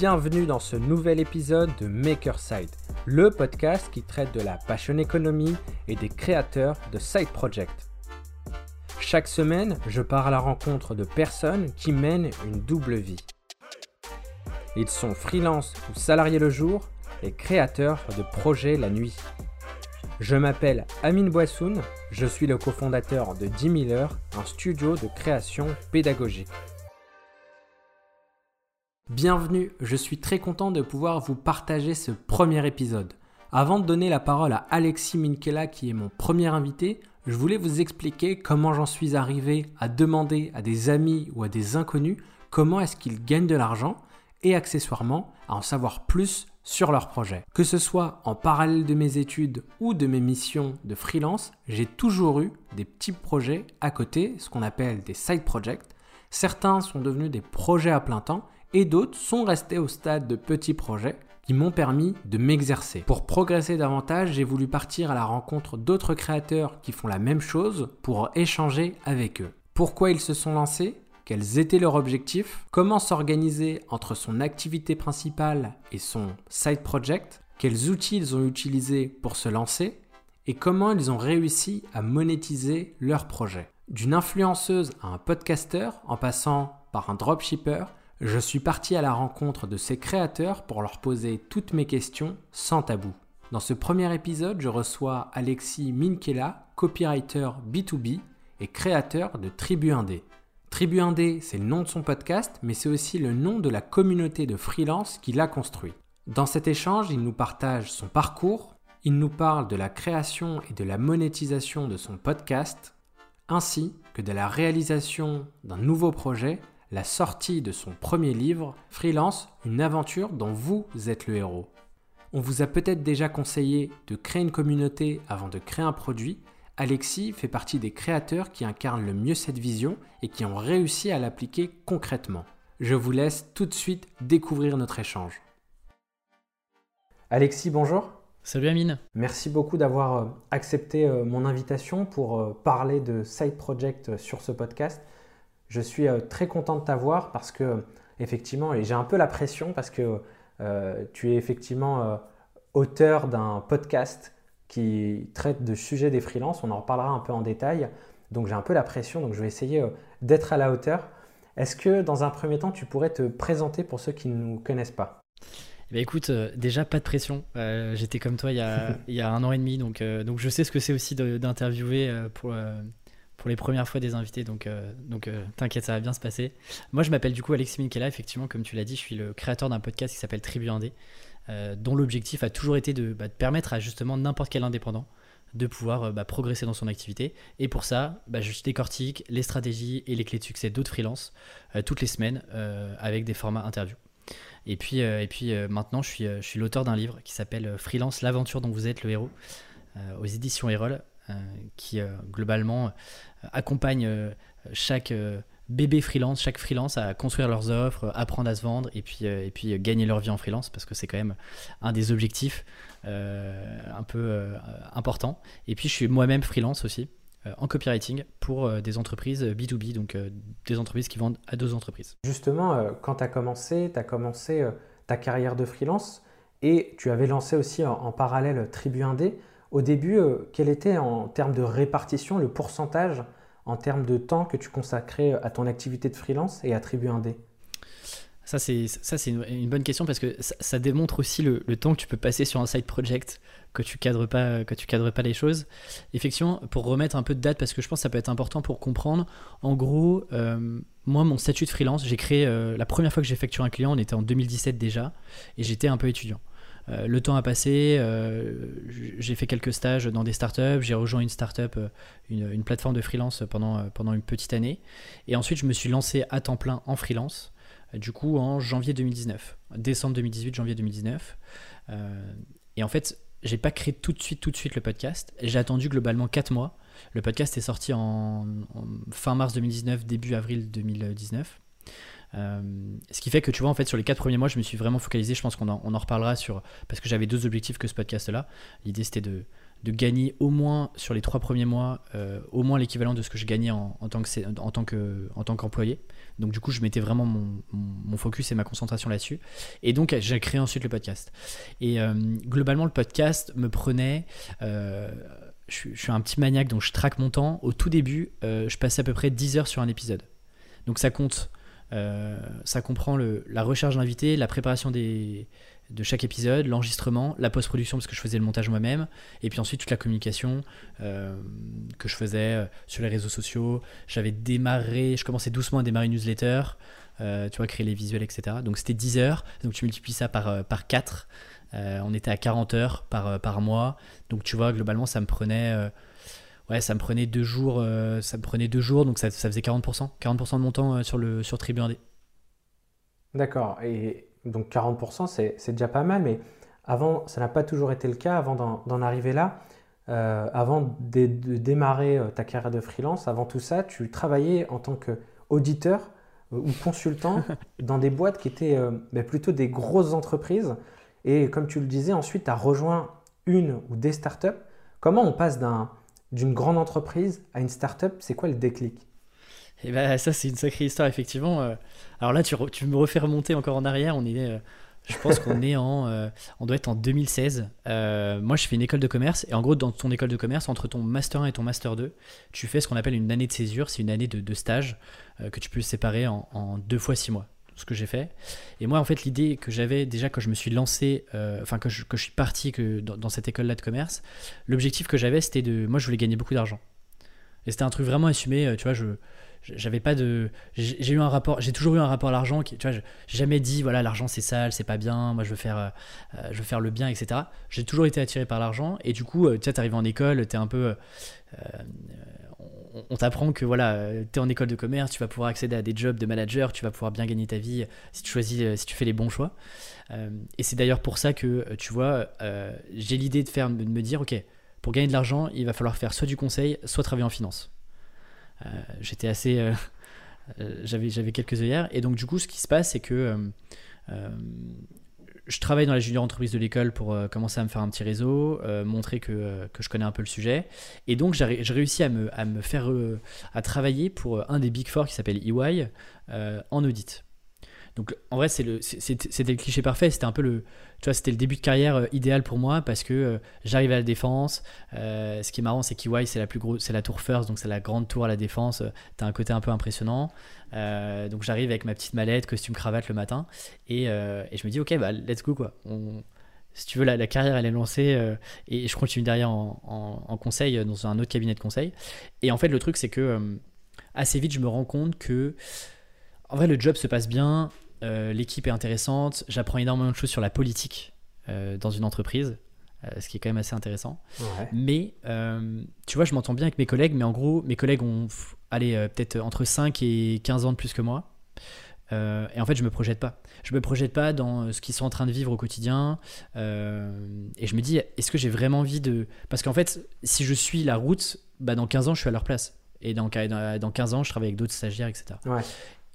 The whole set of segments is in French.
bienvenue dans ce nouvel épisode de Makerside, le podcast qui traite de la passion économie et des créateurs de side projects. Chaque semaine, je pars à la rencontre de personnes qui mènent une double vie. Ils sont freelance ou salariés le jour et créateurs de projets la nuit. Je m'appelle Amine Boissoun, je suis le cofondateur de 10 000 heures, un studio de création pédagogique. Bienvenue, je suis très content de pouvoir vous partager ce premier épisode. Avant de donner la parole à Alexis Minkela qui est mon premier invité, je voulais vous expliquer comment j'en suis arrivé à demander à des amis ou à des inconnus comment est-ce qu'ils gagnent de l'argent et accessoirement à en savoir plus sur leur projet. Que ce soit en parallèle de mes études ou de mes missions de freelance, j'ai toujours eu des petits projets à côté, ce qu'on appelle des side projects. Certains sont devenus des projets à plein temps et d'autres sont restés au stade de petits projets qui m'ont permis de m'exercer. Pour progresser davantage, j'ai voulu partir à la rencontre d'autres créateurs qui font la même chose pour échanger avec eux. Pourquoi ils se sont lancés? Quels étaient leurs objectifs? Comment s'organiser entre son activité principale et son side project? Quels outils ils ont utilisés pour se lancer? Et comment ils ont réussi à monétiser leur projet D'une influenceuse à un podcaster en passant par un dropshipper, je suis parti à la rencontre de ces créateurs pour leur poser toutes mes questions sans tabou. Dans ce premier épisode, je reçois Alexis Minkela, copywriter B2B et créateur de Tribu 1D. Tribu 1D, c'est le nom de son podcast, mais c'est aussi le nom de la communauté de freelance qu'il a construit. Dans cet échange, il nous partage son parcours, il nous parle de la création et de la monétisation de son podcast, ainsi que de la réalisation d'un nouveau projet la sortie de son premier livre, Freelance, une aventure dont vous êtes le héros. On vous a peut-être déjà conseillé de créer une communauté avant de créer un produit. Alexis fait partie des créateurs qui incarnent le mieux cette vision et qui ont réussi à l'appliquer concrètement. Je vous laisse tout de suite découvrir notre échange. Alexis, bonjour. Salut Amine. Merci beaucoup d'avoir euh, accepté euh, mon invitation pour euh, parler de Side Project sur ce podcast. Je suis euh, très content de t'avoir parce que, effectivement, et j'ai un peu la pression parce que euh, tu es effectivement euh, auteur d'un podcast qui traite de sujets des freelances. On en reparlera un peu en détail. Donc j'ai un peu la pression, donc je vais essayer d'être à la hauteur. Est-ce que dans un premier temps, tu pourrais te présenter pour ceux qui ne nous connaissent pas? Eh ben, écoute, déjà pas de pression. J'étais comme toi il y, a, il y, a, un an et demi, donc, donc je sais ce que c'est aussi d'interviewer pour, pour les premières fois des invités, donc, euh, euh, t'inquiète, ça va bien se passer. Moi, je m'appelle du coup Alexis Minkela, effectivement, comme tu l'as dit, je suis le créateur d'un podcast qui s'appelle Tribu Indé, euh, dont l'objectif a toujours été de, bah, permettre à justement n'importe quel indépendant de pouvoir bah, progresser dans son activité. Et pour ça, bah, je décortique les stratégies et les clés de succès d'autres freelances toutes les semaines avec des formats interviews. Et puis, et puis maintenant, je suis, je suis l'auteur d'un livre qui s'appelle Freelance, l'aventure dont vous êtes le héros, aux éditions Erol, qui globalement accompagne euh, chaque euh, bébé freelance, chaque freelance à construire leurs offres, apprendre à se vendre et puis, euh, et puis gagner leur vie en freelance parce que c'est quand même un des objectifs un peu important. Et puis je suis moi-même freelance aussi en copywriting pour des entreprises B2B, donc des entreprises qui vendent à deux entreprises. Justement, quand tu as commencé, tu as commencé ta carrière de freelance et tu avais lancé aussi en, en parallèle Tribu 1D. Au début, euh, quel était en termes de répartition le pourcentage en termes de temps que tu consacrais à ton activité de freelance et à Tribu 1D ça, c'est, ça, c'est une, bonne question parce que ça, démontre aussi le, temps que tu peux passer sur un side project, que tu cadres pas, tu cadres pas les choses. Effectivement, pour remettre un peu de date, parce que je pense que ça peut être important pour comprendre. En gros, euh, moi, mon statut de freelance, j'ai créé euh, la première fois que j'ai facturé un client, on était en 2017 déjà, et j'étais un peu étudiant. Euh, le temps a passé, euh, j'ai fait quelques stages dans des startups, j'ai rejoint une startup, euh, une, plateforme de freelance pendant, pendant une petite année. Et ensuite, je me suis lancé à temps plein en freelance, du coup en janvier 2019, décembre 2018, janvier 2019. et en fait, j'ai pas créé tout de suite, tout de suite le podcast. J'ai attendu globalement 4 mois. Le podcast est sorti en fin mars 2019, début avril 2019. Euh, ce qui fait que tu vois, en fait, sur les quatre premiers mois, je me suis vraiment focalisé. Je pense qu'on en, reparlera sur. Parce que j'avais deux objectifs que ce podcast-là. L'idée, c'était de, gagner au moins sur les trois premiers mois, au moins l'équivalent de ce que je gagnais en, tant que, en, tant qu'employé. Donc du coup, je mettais vraiment mon, focus et ma concentration là-dessus. Et donc, j'ai créé ensuite le podcast. Et globalement, le podcast me prenait je, suis un petit maniaque, donc je traque mon temps. Au tout début, euh, je passais à peu près 10 heures sur un épisode. Donc ça compte, euh, ça comprend la recherche d'invités, la préparation de chaque épisode, l'enregistrement, la post-production parce que je faisais le montage moi-même, et puis ensuite toute la communication euh, que je faisais sur les réseaux sociaux. J'avais démarré, je commençais doucement à démarrer une newsletter, tu vois, créer les visuels, etc. Donc c'était 10 heures, donc tu multiplies ça par, par 4. Euh, on était à 40 heures par, euh, mois. Donc tu vois, globalement, ça me prenait, euh, ouais, ça me prenait deux jours. ça me prenait deux jours, donc ça, faisait 40%. 40% de mon temps sur, le, sur Tribu 1D. D'accord. Et donc 40%, c'est déjà pas mal. Mais avant, ça n'a pas toujours été le cas. Avant d'en arriver là, avant de, démarrer ta carrière de freelance, avant tout ça, tu travaillais en tant qu'auditeur ou consultant dans des boîtes qui étaient ben, plutôt des grosses entreprises et comme tu le disais, ensuite, tu as rejoint une ou des startups. Comment on passe d'une grande entreprise à une startup C'est quoi le déclic? Eh ben, ça, c'est une sacrée histoire, effectivement. Euh. Alors là, tu, tu, me refais remonter encore en arrière. On est, euh, je pense qu'on est en, euh, on doit être en 2016. moi, je fais une école de commerce. Et en gros, dans ton école de commerce, entre ton master 1 et ton master 2, tu fais ce qu'on appelle une année de césure. C'est une année de, stage que tu peux séparer en, en deux fois six mois ce que j'ai fait. Et moi, en fait, l'idée que j'avais déjà quand je me suis lancé, euh, enfin, que, je, que je suis parti que dans, cette école-là de commerce, l'objectif que j'avais, c'était de. Moi, je voulais gagner beaucoup d'argent. Et c'était un truc vraiment assumé, euh, tu vois, je. J'avais pas de. J'ai eu un rapport. J'ai toujours eu un rapport à l'argent qui. Tu vois, j'ai jamais dit, voilà, l'argent c'est sale, c'est pas bien, moi je veux faire, euh, je veux faire le bien, etc. J'ai toujours été attiré par l'argent. Et du coup, tu sais, t'arrives en école, t'es un peu on, t'apprend que voilà, tu es en école de commerce, tu vas pouvoir accéder à des jobs de manager, tu vas pouvoir bien gagner ta vie si tu choisis, euh, si tu fais les bons choix. Euh, et c'est d'ailleurs pour ça que, euh, tu vois, j'ai l'idée de, de me dire, ok, pour gagner de l'argent, il va falloir faire soit du conseil, soit travailler en finance. J'étais assez... j'avais quelques œillères. Et donc, du coup, ce qui se passe, c'est que je travaille dans la junior entreprise de l'école pour euh, commencer à me faire un petit réseau, euh, montrer euh, que, je connais un peu le sujet. Et donc, j'ai réussi à me, à me faire à travailler pour un des Big Four qui s'appelle EY en audit. Donc en vrai, c'était le, cliché parfait. C'était un peu le, tu vois, le début de carrière euh, idéal pour moi parce que euh, j'arrive à la défense. Euh, ce qui est marrant, c'est qu'EY, c'est la c'est la tour first, donc c'est la grande tour à la défense. tu as un côté un peu impressionnant. donc j'arrive avec ma petite mallette, costume cravate le matin, et, je me dis ok, bah let's go quoi. si tu veux, la, carrière elle est lancée et je continue derrière en, en, conseil dans un autre cabinet de conseil. Et en fait, le truc c'est que assez vite, je me rends compte que en vrai, le job se passe bien, euh, l'équipe est intéressante, j'apprends énormément de choses sur la politique euh, dans une entreprise, euh, ce qui est quand même assez intéressant. Mais tu vois, je m'entends bien avec mes collègues, mais en gros, mes collègues ont allez, peut-être entre 5 et 15 ans de plus que moi. et en fait, je me projette pas. Je me projette pas dans ce qu'ils sont en train de vivre au quotidien. et je me dis, est-ce que j'ai vraiment envie de. Parce qu'en fait, si je suis la route, bah, dans 15 ans, je suis à leur place. Et dans, dans 15 ans, je travaille avec d'autres stagiaires, etc. Ouais.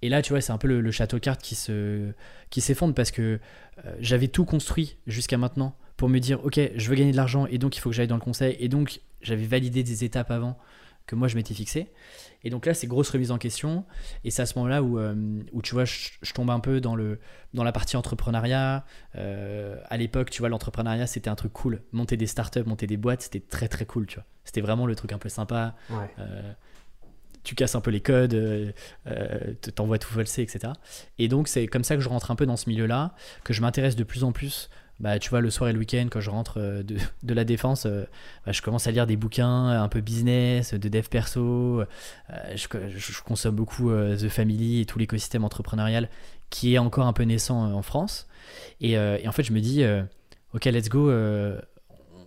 Et là, tu vois, c'est un peu le, château carte qui se qui s'effondre parce que euh, j'avais tout construit jusqu'à maintenant pour me dire, ok, je veux gagner de l'argent et donc il faut que j'aille dans le conseil. Et donc, j'avais validé des étapes avant que moi je m'étais fixé. Et donc là, c'est grosse remise en question. Et c'est à ce moment-là où, euh, où tu vois, je, tombe un peu dans, le, dans la partie entrepreneuriat. Euh, à l'époque, tu vois, l'entrepreneuriat, c'était un truc cool. Monter des startups, monter des boîtes, c'était très très cool, tu vois. C'était vraiment le truc un peu sympa. Ouais tu casses un peu les codes, euh, euh t'envoies tout falser, etc. Et donc c'est comme ça que je rentre un peu dans ce milieu-là, que je m'intéresse de plus en plus. Bah, tu vois, le soir et le week-end, quand je rentre euh, de, la défense, bah, je commence à lire des bouquins un peu business, de dev perso. Je, consomme beaucoup The Family et tout l'écosystème entrepreneurial qui est encore un peu naissant en France. Et, en fait, je me dis, ok, let's go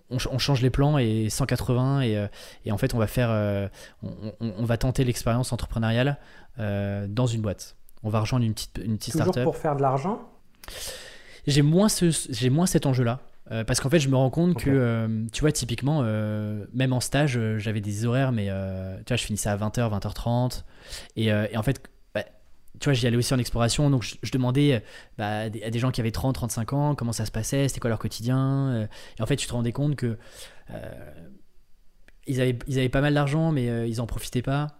on, change les plans et 180 et, euh, et en fait on va faire euh, on, va tenter l'expérience entrepreneuriale euh, dans une boîte. On va rejoindre une petite une petite Toujours pour faire de l'argent? J'ai moins ce j'ai moins cet enjeu là parce qu'en fait je me rends compte que tu vois typiquement même en stage j'avais des horaires mais tu vois je finissais à 20h 20h30 et, et en fait tu vois, j'y allais aussi en exploration, donc je, demandais bah, à, des, gens qui avaient 30, 35 ans comment ça se passait, c'était quoi leur quotidien. et en fait, tu te rendais compte que ils, avaient, ils avaient pas mal d'argent, mais ils en profitaient pas.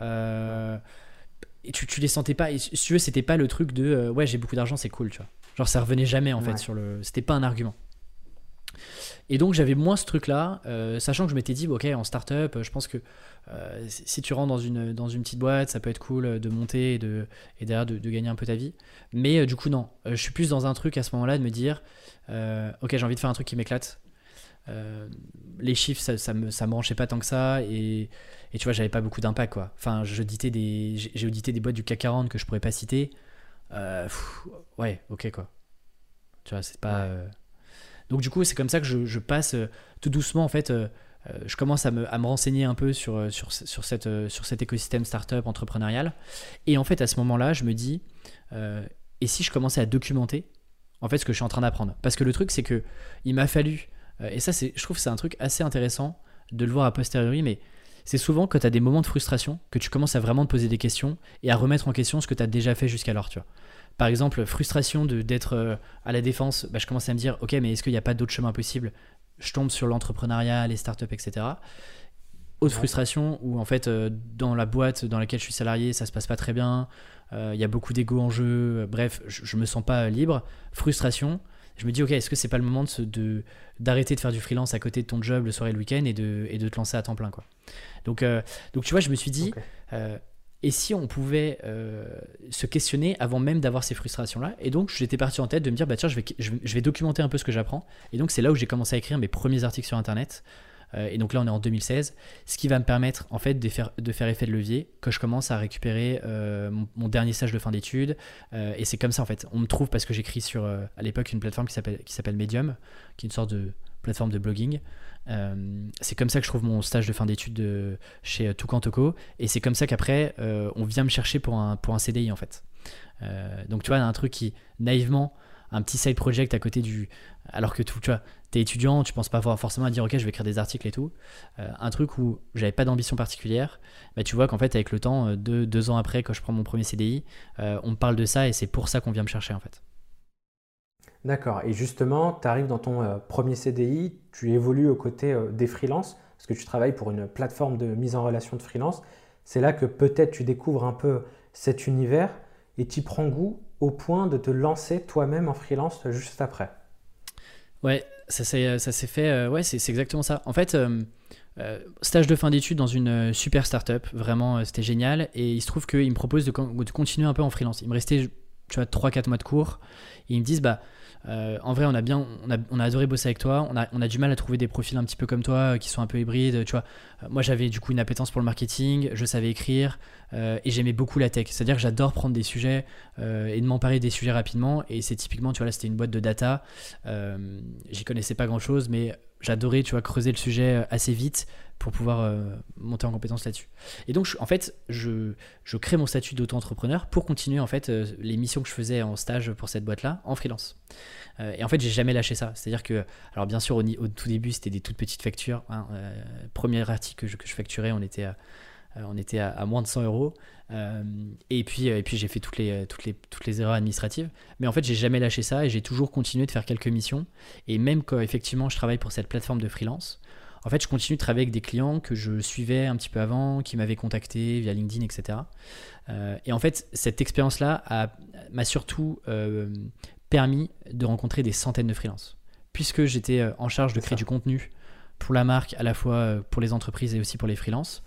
et tu, tu les sentais pas. Et si tu veux, c'était pas le truc de ouais, j'ai beaucoup d'argent, c'est cool, tu vois. Genre, ça revenait jamais en fait sur le. C'était pas un argument. Et donc j'avais moins ce truc-là, euh, sachant que je m'étais dit, ok, en startup, je pense que euh, si tu rentres dans une, dans une petite boîte, ça peut être cool de monter et, de, et derrière de, gagner un peu ta vie. Mais euh, du coup, non. je suis plus dans un truc à ce moment-là de me dire, ok, j'ai envie de faire un truc qui m'éclate. les chiffres, ça, ça, me, ça me branchait pas tant que ça. Et, et tu vois, j'avais pas beaucoup d'impact, quoi. Enfin, j'auditais des, j'ai audité des boîtes du CAC 40 que je pourrais pas citer. ouais, ok, quoi. Tu vois, c'est pas. Donc du coup, c'est comme ça que je, passe euh, tout doucement, en fait, euh, euh, je commence à me, renseigner un peu sur, cet écosystème startup entrepreneurial. Et en fait, à ce moment-là, je me dis, et si je commençais à documenter en fait ce que je suis en train d'apprendre? Parce que le truc, c'est que il m'a fallu, et ça, je trouve c'est un truc assez intéressant de le voir a posteriori, mais c'est souvent quand tu as des moments de frustration que tu commences à vraiment te poser des questions et à remettre en question ce que tu as déjà fait jusqu'alors, tu vois. Par exemple, frustration d'être euh, à la défense, bah, je commence à me dire, ok, mais est-ce qu'il n'y a pas d'autres chemins possibles? Je tombe sur l'entrepreneuriat, les startups, etc. Autre frustration où en fait, euh, dans la boîte dans laquelle je suis salarié, ça se passe pas très bien, euh, il y a beaucoup d'ego en jeu, bref, je, ne me sens pas libre. Frustration, je me dis, ok, est-ce que c'est pas le moment de d'arrêter de, faire du freelance à côté de ton job le soir et le week-end et de, et de te lancer à temps plein, quoi? Donc, donc tu vois, je me suis dit, et si on pouvait euh, se questionner avant même d'avoir ces frustrations-là Et donc, j'étais parti en tête de me dire, bah tiens, je vais, je, vais documenter un peu ce que j'apprends. Et donc, c'est là où j'ai commencé à écrire mes premiers articles sur Internet. Euh, et donc là, on est en 2016, ce qui va me permettre en fait de faire, de faire effet de levier, que je commence à récupérer euh, mon, dernier stage de fin d'études. et c'est comme ça en fait. On me trouve parce que j'écris sur, à l'époque, une plateforme qui s'appelle Medium, qui est une sorte de plateforme de blogging. Euh, c'est comme ça que je trouve mon stage de fin d'études chez Toucan Toco. Et c'est comme ça qu'après, euh, on vient me chercher pour un, pour un CDI en fait. Euh, donc tu vois, un truc qui, naïvement, un petit side project à côté du. Alors que tu vois, t'es étudiant, tu penses pas forcément à dire ok, je vais écrire des articles et tout. un truc où j'avais pas d'ambition particulière, bah, tu vois qu'en fait, avec le temps, deux, deux, ans après, quand je prends mon premier CDI, on me parle de ça et c'est pour ça qu'on vient me chercher en fait. D'accord. Et justement, tu arrives dans ton euh, premier CDI, tu évolues aux côtés euh, des freelances, parce que tu travailles pour une plateforme de mise en relation de freelance. C'est là que peut-être tu découvres un peu cet univers et tu prends goût au point de te lancer toi-même en freelance juste après. Ouais, ça s'est fait. Euh, ouais, c'est exactement ça. En fait, stage de fin d'études dans une super startup, vraiment, c'était génial. Et il se trouve qu'ils me proposent de, continuer un peu en freelance. Il me restait, tu vois, 3-4 mois de cours. Ils me disent, bah, euh, en vrai, on a bien, on a, on a, adoré bosser avec toi. On a, du mal à trouver des profils un petit peu comme toi, euh, qui sont un peu hybrides. Tu vois, euh, moi j'avais du coup une appétence pour le marketing, je savais écrire et j'aimais beaucoup la tech. C'est-à-dire que j'adore prendre des sujets et de m'emparer des sujets rapidement. Et c'est typiquement, tu vois, là c'était une boîte de data. J'y connaissais pas grand-chose, mais j'adorais, tu vois, creuser le sujet assez vite pour pouvoir monter en compétence là-dessus. Et donc, en fait, je, crée mon statut d'auto-entrepreneur pour continuer en fait les missions que je faisais en stage pour cette boîte-là en freelance. Euh, et en fait, j'ai jamais lâché ça. C'est-à-dire que, alors bien sûr, au, tout début, c'était des toutes petites factures. Hein, euh, premier article que je, facturais, on était à, euh, à, moins de 100 euros. et puis, et puis j'ai fait toutes les, toutes, les, toutes les erreurs administratives. Mais en fait, j'ai jamais lâché ça et j'ai toujours continué de faire quelques missions. Et même quand effectivement je travaille pour cette plateforme de freelance, en fait, je continue de travailler avec des clients que je suivais un petit peu avant, qui m'avaient contacté via LinkedIn, etc. et en fait, cette expérience-là m'a surtout permis de rencontrer des centaines de freelances. Puisque j'étais euh, en charge de créer du contenu pour la marque, à la fois euh, pour les entreprises et aussi pour les freelances,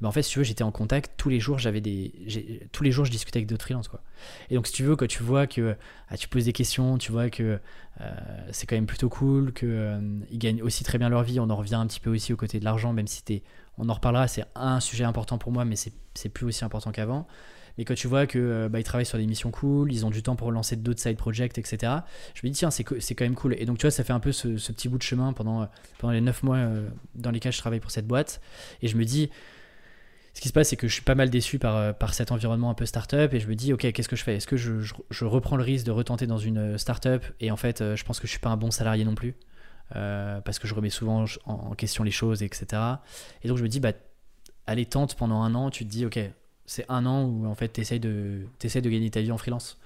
ben en fait, si tu veux, j'étais en contact tous les jours. J'avais des, tous les jours, je discutais avec d'autres freelances, quoi. Et donc, si tu veux, quand tu vois que ah, tu poses des questions, tu vois que euh, c'est quand même plutôt cool, que ils gagnent aussi très bien leur vie. On en revient un petit peu aussi aux côtés de l'argent, même si on en reparlera. C'est un sujet important pour moi, mais c'est plus aussi important qu'avant. Mais quand tu vois que euh, bah, ils travaillent sur des missions cool, ils ont du temps pour lancer d'autres side projects, etc. Je me dis tiens c'est quand même cool. Et donc tu vois ça fait un peu ce, petit bout de chemin pendant euh, pendant les 9 mois euh, dans lesquels je travaille pour cette boîte. Et je me dis ce qui se passe, c'est que je suis pas mal déçu par, par cet environnement un peu startup et je me dis, ok, qu'est-ce que je fais? Est-ce que je, je, reprends le risque de retenter dans une startup? Et en fait, je pense que je suis pas un bon salarié non plus parce que je remets souvent en, question les choses, etc. Et donc je me dis, bah, allez, tente pendant un an, tu te dis, ok, c'est un an où en fait tu essayes de, de gagner ta vie en freelance.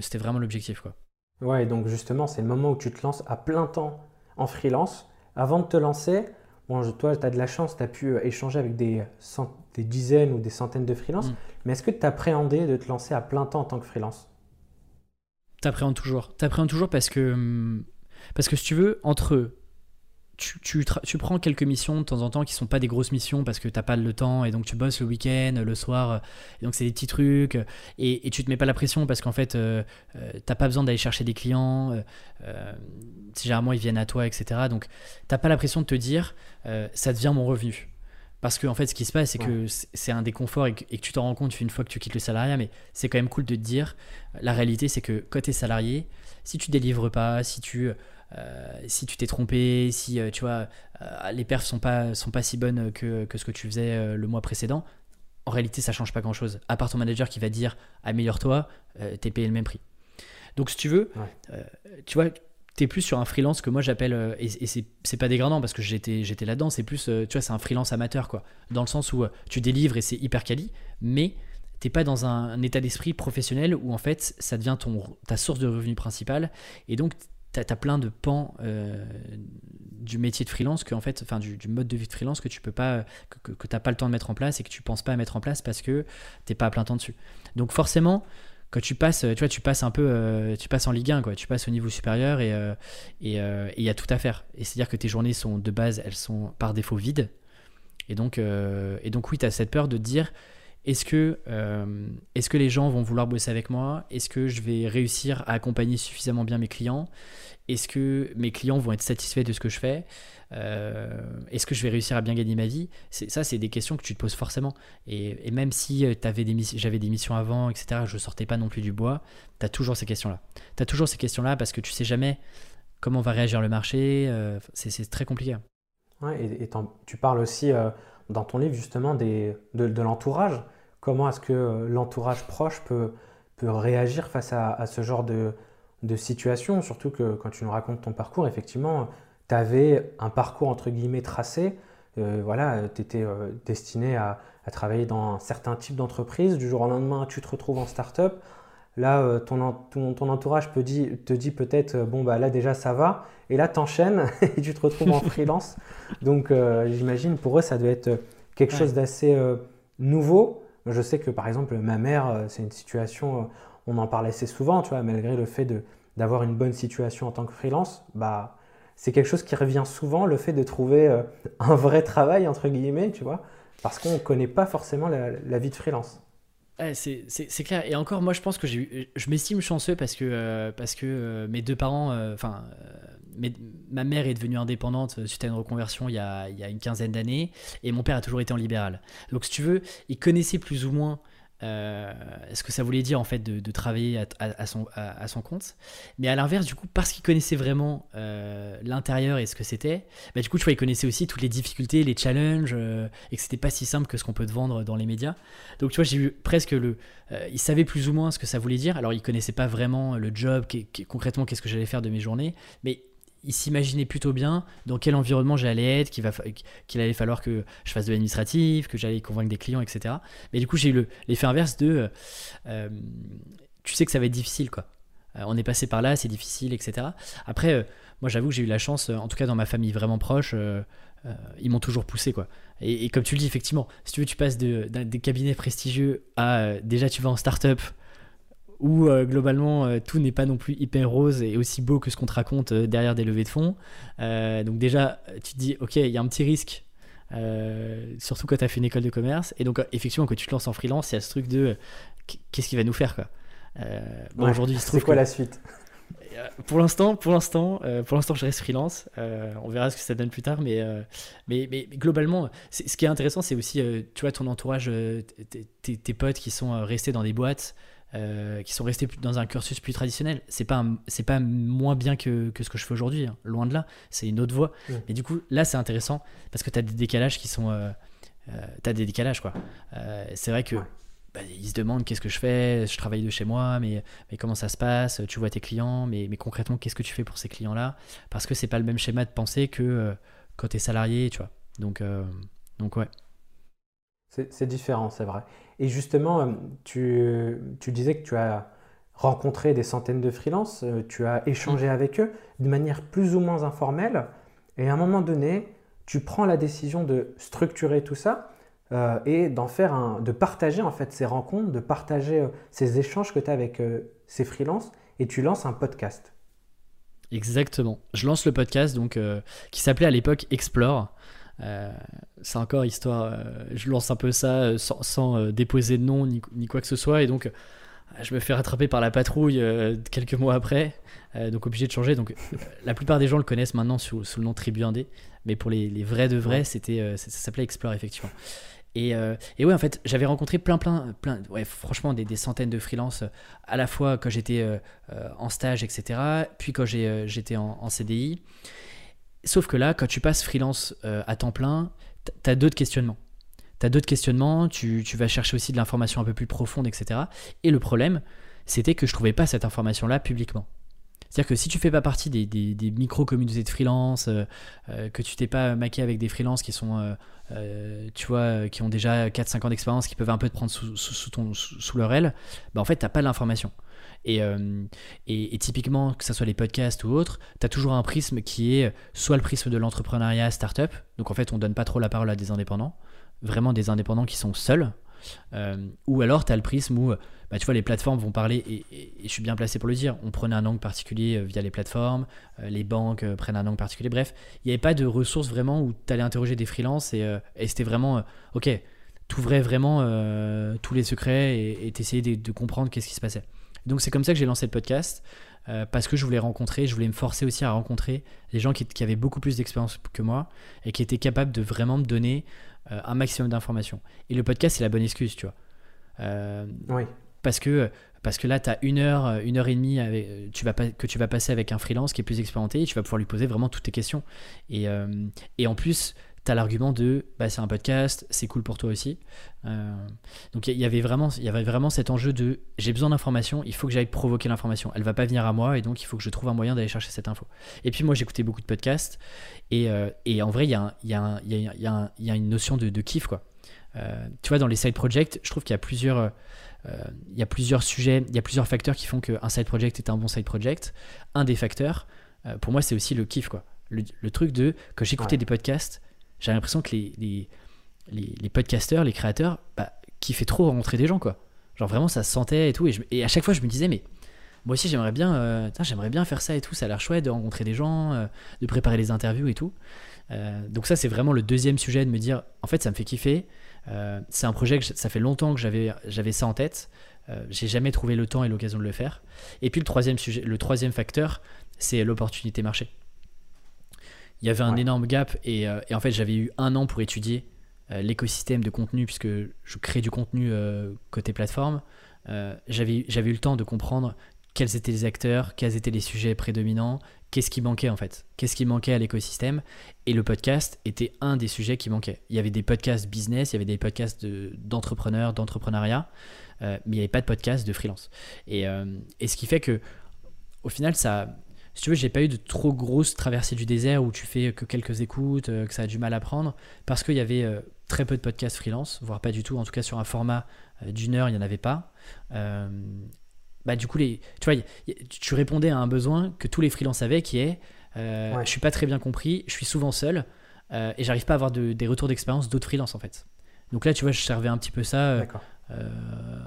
C'était vraiment l'objectif. quoi. Ouais, donc justement, c'est le moment où tu te lances à plein temps en freelance. Avant de te lancer, bon, toi, tu as de la chance, tu as pu échanger avec des, des, dizaines ou des centaines de freelances. Mm. Mais est-ce que tu appréhendais de te lancer à plein temps en tant que freelance? T'appréhendes toujours. T'appréhendes toujours parce que, hum, parce que si tu veux, entre tu, tu, tu, prends quelques missions de temps en temps qui sont pas des grosses missions parce que t'as pas le temps et donc tu bosses le week-end, le soir, et donc c'est des petits trucs et, et, tu te mets pas la pression parce qu'en fait euh, euh t'as pas besoin d'aller chercher des clients, euh, euh, généralement ils viennent à toi, etc. Donc t'as pas la pression de te dire euh, ça devient mon revenu. Parce que en fait, ce qui se passe, c'est que c'est un déconfort et que, et que tu t'en rends compte une fois que tu quittes le salariat, mais c'est quand même cool de te dire la réalité, c'est que quand tu es salarié, si tu délivres pas, si tu si tu t'es trompé, si euh, tu vois, euh, les perfs sont pas, sont pas si bonnes que, que ce que tu faisais le mois précédent, en réalité, ça change pas grand chose. À part ton manager qui va dire améliore-toi, t'es payé le même prix. Donc, si tu veux, tu vois, t'es plus sur un freelance que moi j'appelle, et, et c'est pas dégradant parce que j'étais là-dedans, c'est plus, tu vois, c'est un freelance amateur, quoi. Dans le sens où tu délivres et c'est hyper quali, mais t'es pas dans un, un état d'esprit professionnel où en fait ça devient ton, ta source de revenu principale et donc tu as, plein de pans euh, du métier de freelance, que, en fait, enfin, du, mode de vie de freelance que tu peux pas, que, que, pas le temps de mettre en place et que tu penses pas à mettre en place parce que t'es pas à plein temps dessus. Donc forcément, quand tu passes, tu vois, tu passes un peu, euh, tu passes en Ligue 1, quoi. Tu passes au niveau supérieur et euh, il y a tout à faire. Et c'est-à-dire que tes journées sont de base, elles sont par défaut vides. Et donc, et donc oui, tu as cette peur de te dire, est-ce que, euh, est que les gens vont vouloir bosser avec moi? Est-ce que je vais réussir à accompagner suffisamment bien mes clients? Est-ce que mes clients vont être satisfaits de ce que je fais? Euh, Est-ce que je vais réussir à bien gagner ma vie? Ça, c'est des questions que tu te poses forcément. Et, même si euh, j'avais des missions avant, etc., je sortais pas non plus du bois, tu as toujours ces questions-là. Tu as toujours ces questions-là parce que tu sais jamais comment va réagir le marché. c'est très compliqué. Et, tu parles aussi dans ton livre justement des, de l'entourage. Comment est-ce que euh, l'entourage proche peut, peut réagir face à, ce genre de, de, situation? Surtout que quand tu nous racontes ton parcours, effectivement, tu avais un parcours entre guillemets tracé. Euh, voilà, tu étais euh, destiné à, à, travailler dans un certain type d'entreprise. Du jour au lendemain, tu te retrouves en start-up. Là, ton, ton, entourage peut te dit peut-être, bon, bah là déjà ça va. Et là, tu enchaînes et tu te retrouves en freelance. Donc, j'imagine pour eux, ça doit être quelque chose d'assez nouveau. Je sais que par exemple, ma mère, euh, c'est une situation, euh, on en parle assez souvent, tu vois, malgré le fait d'avoir une bonne situation en tant que freelance, bah, c'est quelque chose qui revient souvent, le fait de trouver euh, un vrai travail, entre guillemets, tu vois, parce qu'on ne connaît pas forcément la, vie de freelance. c'est clair. Et encore, moi, je pense que je m'estime chanceux parce que, parce que mes deux parents, enfin, mais ma mère est devenue indépendante suite à une reconversion il y a, il y a une quinzaine d'années, et mon père a toujours été en libéral. Donc, si tu veux, il connaissait plus ou moins euh, ce que ça voulait dire en fait de, travailler à, son, à, son, compte. Mais à l'inverse, du coup, parce qu'il connaissait vraiment euh, l'intérieur et ce que c'était, bah, du coup, tu vois, il connaissait aussi toutes les difficultés, les challenges, euh, et que c'était pas si simple que ce qu'on peut te vendre dans les médias. Donc, tu vois, j'ai eu presque le. il savait plus ou moins ce que ça voulait dire. Alors, il connaissait pas vraiment le job, concrètement, qu'est-ce que j'allais faire de mes journées, mais il s'imaginait plutôt bien dans quel environnement j'allais être, qu'il, allait falloir que je fasse de l'administratif, que j'allais convaincre des clients, etc. Mais du coup, j'ai eu l'effet inverse de euh, euh, tu sais que ça va être difficile, quoi. Euh, on est passé par là, c'est difficile, etc. Après, moi, j'avoue que j'ai eu la chance, en tout cas dans ma famille vraiment proche, ils m'ont toujours poussé, quoi. Et, comme tu le dis, effectivement, si tu veux, tu passes de, des cabinets prestigieux à déjà tu vas en start-up où euh, globalement euh, tout n'est pas non plus hyper rose et aussi beau que ce qu'on te raconte euh, derrière des levées de fonds. donc déjà, tu te dis, ok, il y a un petit risque, surtout quand tu as fait une école de commerce. Et donc effectivement, quand tu te lances en freelance, il y a ce truc de qu'est-ce qu'il va nous faire quoi. bon, aujourd'hui, c'est quoi la suite? Pour l'instant, pour l'instant, pour l'instant, je reste freelance. on verra ce que ça donne plus tard, mais mais, mais, globalement, ce qui est intéressant, c'est aussi, tu vois, ton entourage, tes potes qui sont restés dans des boîtes, euh, qui sont restés dans un cursus plus traditionnel. C'est pas c'est pas moins bien que, que, ce que je fais aujourd'hui, hein. loin de là. C'est une autre voie. Mais du coup, là, c'est intéressant parce que tu as des décalages qui sont. Euh, euh tu as des décalages, quoi. Euh, c'est vrai que. Bah, ils se demandent qu'est-ce que je fais, je travaille de chez moi, mais, mais comment ça se passe, tu vois tes clients, mais, mais concrètement, qu'est-ce que tu fais pour ces clients-là? Parce que c'est pas le même schéma de pensée que quand tu es salarié, tu vois. Donc, donc ouais. C'est différent, c'est vrai. Et justement, tu, tu, disais que tu as rencontré des centaines de freelances, tu as échangé avec eux de manière plus ou moins informelle, et à un moment donné, tu prends la décision de structurer tout ça euh, et d'en faire un, de partager en fait ces rencontres, de partager euh, ces échanges que tu as avec euh, ces freelances et tu lances un podcast. Exactement. Je lance le podcast donc qui s'appelait à l'époque Explore. C'est encore histoire. je lance un peu ça sans, déposer de nom ni, ni, quoi que ce soit et donc je me fais rattraper par la patrouille quelques mois après, donc obligé de changer. Donc la plupart des gens le connaissent maintenant sous, sous le nom Tribu Indé, mais pour les, les vrais de vrais, c'était ça s'appelait Explore effectivement. Et, euh, et, ouais, en fait, j'avais rencontré plein, plein, plein, ouais, franchement, des, des centaines de freelances, euh, à la fois quand j'étais euh, en stage, etc., puis quand j'étais en, en, CDI. Sauf que là, quand tu passes freelance à temps plein, tu as d'autres questionnements. Tu as d'autres questionnements, tu, vas chercher aussi de l'information un peu plus profonde, etc. Et le problème, c'était que je trouvais pas cette information-là publiquement. C'est-à-dire que si tu fais pas partie des, micro-communautés de freelance, euh, euh, que tu t'es pas maqué avec des freelances qui sont, euh, tu vois, qui ont déjà 4-5 ans d'expérience, qui peuvent un peu te prendre sous, sous, leur aile, bah en fait, t'as pas l'information. Et, et, typiquement, que ce soit les podcasts ou autres, tu as toujours un prisme qui est soit le prisme de l'entrepreneuriat startup, donc en fait, on donne pas trop la parole à des indépendants, vraiment des indépendants qui sont seuls, ou alors tu as le prisme où bah, tu vois, les plateformes vont parler, et, je suis bien placé pour le dire, on prenait un angle particulier euh, via les plateformes, euh, les banques euh, prennent un angle particulier, bref, il n'y avait pas de ressources vraiment où tu allais interroger des freelances et, c'était vraiment, ok, tu ouvrais vraiment tous les secrets et t'essayais de, de, comprendre qu'est-ce qui se passait. Donc c'est comme ça que j'ai lancé le podcast. parce que je voulais rencontrer, je voulais me forcer aussi à rencontrer des gens qui, qui avaient beaucoup plus d'expérience que moi et qui étaient capables de vraiment me donner un maximum d'informations. Et le podcast, c'est la bonne excuse, tu vois. oui parce que parce que là, tu as une heure, une heure et demie avec, tu vas que tu vas passer avec un freelance qui est plus expérimenté et tu vas pouvoir lui poser vraiment toutes tes questions. Et, euh, et en plus, tu as l'argument de bah, c'est un podcast, c'est cool pour toi aussi. Euh, donc il y, avait vraiment, il y avait vraiment cet enjeu de j'ai besoin d'informations, il faut que j'aille provoquer l'information. Elle va pas venir à moi et donc il faut que je trouve un moyen d'aller chercher cette info. Et puis moi, j'écoutais beaucoup de podcasts et, euh, et en vrai, il y, a, y, y, y a une notion de, de kiff. quoi. tu vois, dans les side projects, je trouve qu'il y a plusieurs euh, il y a plusieurs sujets, il y a plusieurs facteurs qui font qu'un side project est un bon side project. Un des facteurs, euh, pour moi, c'est aussi le kiff. Quoi. Le, truc de, quand j'écoutais des podcasts, j'ai l'impression que les, les, les, podcasteurs, les créateurs, bah, kiffaient trop rencontrer des gens. quoi. Genre vraiment, ça se sentait et tout. Et, à chaque fois, je me disais, mais moi aussi, j'aimerais bien, euh, j'aimerais bien faire ça et tout. Ça a l'air chouette de rencontrer des gens, de préparer les interviews et tout. donc ça, c'est vraiment le deuxième sujet de me dire, en fait, ça me fait kiffer. Euh, c'est un projet que ça fait longtemps que j'avais, ça en tête. Euh, j'ai jamais trouvé le temps et l'occasion de le faire. Et puis le troisième, sujet, le troisième facteur, c'est l'opportunité marché. Il y avait un énorme gap et, euh, et, en fait j'avais eu un an pour étudier l'écosystème de contenu puisque je crée du contenu côté plateforme. j'avais, j'avais eu le temps de comprendre quels étaient les acteurs, quels étaient les sujets prédominants, qu'est-ce qui manquait en fait Qu'est-ce qui manquait à l'écosystème Et le podcast était un des sujets qui manquait. Il y avait des podcasts business, il y avait des podcasts d'entrepreneurs, d'entrepreneuriat, euh, mais il n'y avait pas de podcast de freelance. Et, euh, et, ce qui fait que, au final, ça, si tu veux, j'ai pas eu de trop grosses traversées du désert où tu fais que quelques écoutes, euh, que ça a du mal à prendre, parce qu'il y avait très peu de podcasts freelance, voire pas du tout. En tout cas, sur un format d'une heure, il n'y en avait pas bah, du coup, les, tu vois, tu répondais à un besoin que tous les freelances avaient qui est euh, je suis pas très bien compris, je suis souvent seul euh, et j'arrive pas à avoir des retours d'expérience d'autres freelances en fait. Donc là, tu vois, je servais un petit peu ça euh, euh,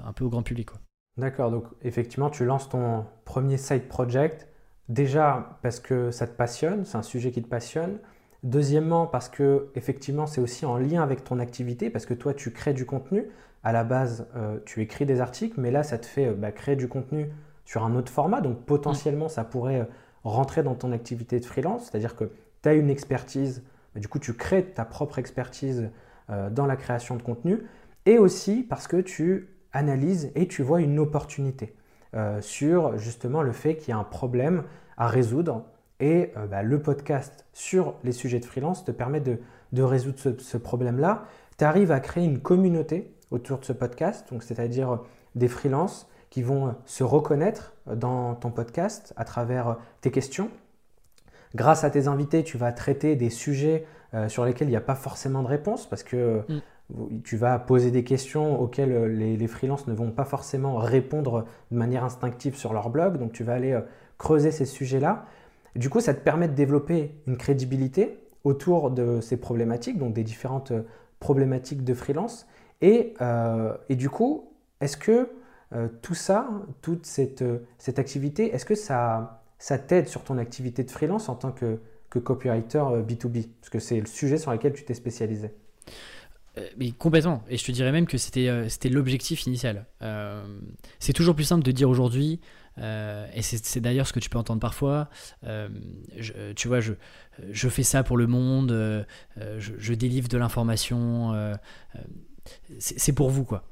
un peu au grand public. D'accord, donc effectivement, tu lances ton premier side project déjà parce que ça te passionne, c'est un sujet qui te passionne. Deuxièmement, parce que effectivement, c'est aussi en lien avec ton activité, parce que toi, tu crées du contenu à la base, euh, tu écris des articles, mais là, ça te fait euh, bah, créer du contenu sur un autre format. Donc, potentiellement, ça pourrait euh, rentrer dans ton activité de freelance. C'est-à-dire que tu as une expertise, du coup, tu crées ta propre expertise dans la création de contenu. Et aussi parce que tu analyses et tu vois une opportunité sur justement le fait qu'il y a un problème à résoudre. Et bah, le podcast sur les sujets de freelance te permet de, résoudre ce, problème-là. Tu arrives à créer une communauté autour de ce podcast, c'est-à-dire des freelances qui vont se reconnaître dans ton podcast à travers tes questions. Grâce à tes invités, tu vas traiter des sujets euh, sur lesquels il n'y a pas forcément de réponse parce que mm. Tu vas poser des questions auxquelles les, les freelances ne vont pas forcément répondre de manière instinctive sur leur blog. Donc tu vas aller creuser ces sujets-là. Du coup, ça te permet de développer une crédibilité autour de ces problématiques, donc des différentes problématiques de freelance. Et, du coup, est-ce que euh, tout ça, toute cette, activité, est-ce que ça, t'aide sur ton activité de freelance en tant que, que copywriter B2B euh, Parce que c'est le sujet sur lequel tu t'es spécialisé. Euh, mais complètement. Et je te dirais même que c'était c'était l'objectif initial. c'est toujours plus simple de dire aujourd'hui, et c'est d'ailleurs ce que tu peux entendre parfois, tu vois, je, je fais ça pour le monde, je, je, délivre de l'information, c'est pour vous, quoi.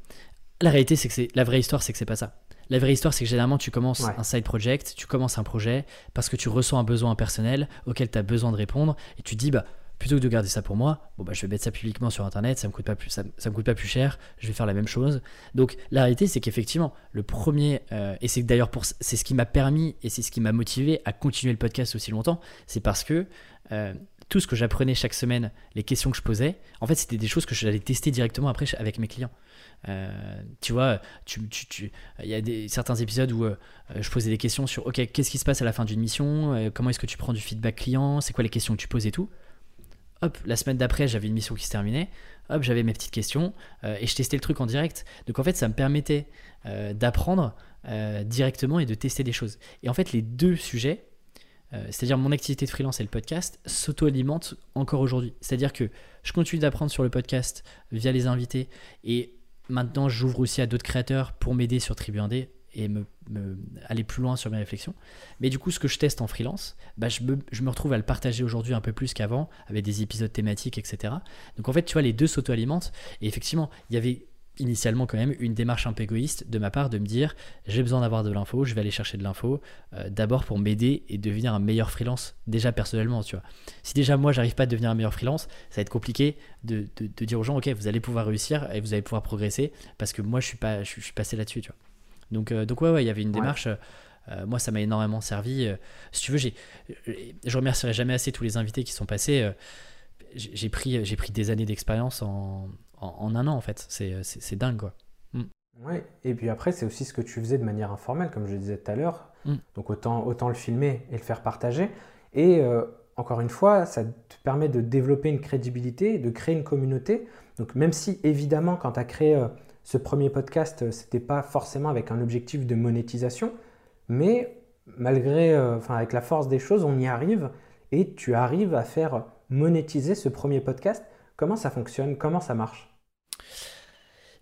La réalité, c'est que c'est la vraie histoire, c'est que c'est pas ça. La vraie histoire, c'est que généralement, tu commences un side project, tu commences un projet parce que tu ressens un besoin personnel auquel tu as besoin de répondre et tu dis, bah, plutôt que de garder ça pour moi, bon, bah, je vais mettre ça publiquement sur Internet, ça me coûte pas plus, ça, me coûte pas plus cher, je vais faire la même chose. Donc, la réalité, c'est qu'effectivement, le premier, euh, et c'est d'ailleurs pour, c'est ce qui m'a permis et c'est ce qui m'a motivé à continuer le podcast aussi longtemps, c'est parce que euh, tout ce que j'apprenais chaque semaine, les questions que je posais, en fait, c'était des choses que j'allais tester directement après avec mes clients. Euh, tu vois, il tu, y a des, certains épisodes où je posais des questions sur OK, qu'est-ce qui se passe à la fin d'une mission Comment est-ce que tu prends du feedback client C'est quoi les questions que tu poses et tout Hop, la semaine d'après, j'avais une mission qui se terminait. Hop, j'avais mes petites questions et je testais le truc en direct. Donc en fait, ça me permettait d'apprendre directement et de tester des choses. Et en fait, les deux sujets, c'est-à-dire mon activité de freelance et le podcast, s'auto-alimentent encore aujourd'hui. C'est-à-dire que je continue d'apprendre sur le podcast via les invités et Maintenant, j'ouvre aussi à d'autres créateurs pour m'aider sur Tribu 1D et aller plus loin sur mes réflexions. Mais du coup, ce que je teste en freelance, bah, je, me, je, me, retrouve à le partager aujourd'hui un peu plus qu'avant, avec des épisodes thématiques, etc. Donc en fait, tu vois, les deux s'auto-alimentent. Et effectivement, il y avait initialement quand même une démarche un peu égoïste de ma part de me dire j'ai besoin d'avoir de l'info, je vais aller chercher de l'info euh, d'abord pour m'aider et devenir un meilleur freelance déjà personnellement tu vois. Si déjà moi j'arrive pas à devenir un meilleur freelance, ça va être compliqué de, de, dire aux gens ok vous allez pouvoir réussir et vous allez pouvoir progresser parce que moi je suis pas je, suis passé là-dessus tu vois. Donc euh, donc ouais ouais il y avait une démarche euh, moi, ça m'a énormément servi. si tu veux, j'ai, je remercierai jamais assez tous les invités qui sont passés. j'ai pris, j'ai pris des années d'expérience en, en, un an, en fait. C'est dingue, quoi. Mm. Ouais, et puis après, c'est aussi ce que tu faisais de manière informelle, comme je disais tout à l'heure. Mm. Donc autant, autant le filmer et le faire partager. Et euh, encore une fois, ça te permet de développer une crédibilité, de créer une communauté. Donc même si évidemment, quand tu as créé euh, ce premier podcast, euh, c'était pas forcément avec un objectif de monétisation, mais malgré, enfin avec la force des choses, on y arrive et tu arrives à faire monétiser ce premier podcast. Comment ça fonctionne? Comment ça marche?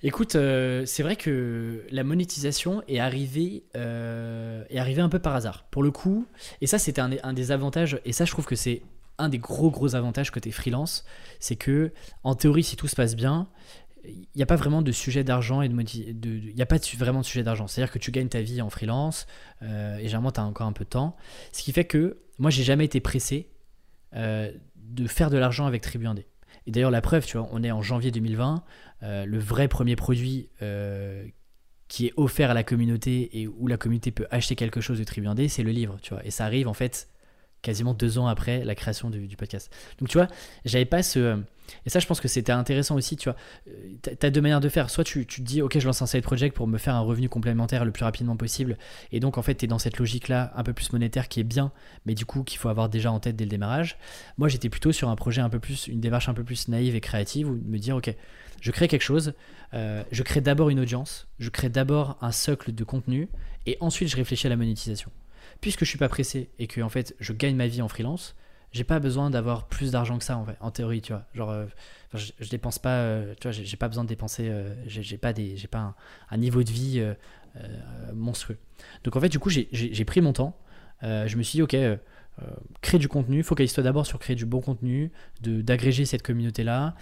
Écoute, euh, c'est vrai que la monétisation est arrivée, euh, est arrivée un peu par hasard. Pour le coup, et ça c'était un, des avantages, et ça je trouve que c'est un des gros gros avantages côté freelance, c'est que en théorie si tout se passe bien, il n'y a pas vraiment de sujet d'argent et de, il pas vraiment de sujet d'argent. C'est-à-dire que tu gagnes ta vie en freelance euh, et généralement tu as encore un peu de temps. Ce qui fait que moi j'ai jamais été pressé de faire de l'argent avec Tribu 1D. Et d'ailleurs, la preuve, tu vois, on est en janvier 2020. Euh, le vrai premier produit euh, qui est offert à la communauté et où la communauté peut acheter quelque chose de Tribu c'est le livre, tu vois. Et ça arrive en fait quasiment deux ans après la création du, podcast. Donc tu vois, j'avais pas ce... Et ça, je pense que c'était intéressant aussi, tu vois. Tu as deux manières de faire. Soit tu, tu, te dis, ok, je lance un side project pour me faire un revenu complémentaire le plus rapidement possible. Et donc, en fait, tu es dans cette logique-là, un peu plus monétaire, qui est bien, mais du coup, qu'il faut avoir déjà en tête dès le démarrage. Moi, j'étais plutôt sur un projet un peu plus, une démarche un peu plus naïve et créative, où me dire, ok, je crée quelque chose, euh, je crée d'abord une audience, je crée d'abord un socle de contenu, et ensuite, je réfléchis à la monétisation puisque je suis pas pressé et que en fait je gagne ma vie en freelance, j'ai pas besoin d'avoir plus d'argent que ça en fait, en théorie, tu vois. Genre, euh, je, dépense pas, euh, tu vois, j'ai pas besoin de dépenser, euh, j'ai pas des, pas un, niveau de vie monstrueux. Donc en fait, du coup, j'ai pris mon temps. je me suis dit, ok, crée du contenu, focalise-toi d'abord sur créer du bon contenu, d'agréger cette communauté là,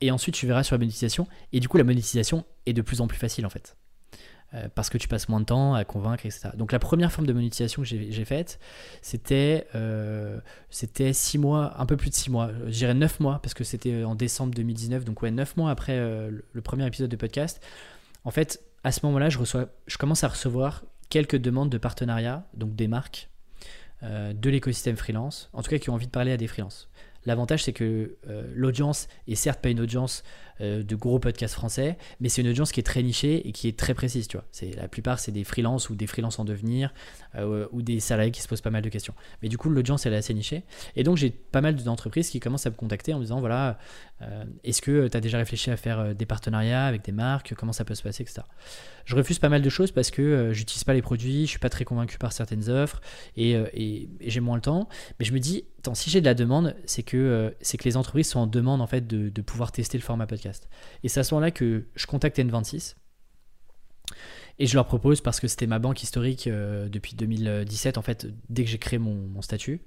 et ensuite tu verras sur la monétisation. Et du coup, la monétisation est de plus en plus facile en fait. Euh, parce que tu passes moins de temps à convaincre, etc. Donc la première forme de monétisation que j'ai faite, c'était euh, c'était 6 mois, un peu plus de 6 mois, je dirais 9 mois, parce que c'était en décembre 2019, donc ouais, 9 mois après euh, le premier épisode de podcast. En fait, à ce moment-là, je, reçois, je commence à recevoir quelques demandes de partenariat, donc des marques, de l'écosystème freelance, en tout cas qui ont envie de parler à des freelances. L'avantage, c'est que l'audience est certes pas une audience de gros podcasts français, mais c'est une audience qui est très nichée et qui est très précise, tu vois. La plupart, c'est des freelances ou des freelances en devenir ou des salariés qui se posent pas mal de questions. Mais du coup, l'audience, elle est assez nichée. Et donc, j'ai pas mal d'entreprises qui commencent à me contacter en me disant, voilà, est-ce que tu as déjà réfléchi à faire des partenariats avec des marques, comment ça peut se passer, etc. Je refuse pas mal de choses parce que j'utilise pas les produits, je suis pas très convaincu par certaines offres et, j'ai moins le temps. Mais je me dis, si j'ai de la demande, c'est que, euh, c'est que les entreprises sont en demande en fait de, pouvoir tester le format podcast. Et c'est à ce moment-là que je contacte N26 et je leur propose, parce que c'était ma banque historique euh, depuis 2017, en fait, dès que j'ai créé mon, statut,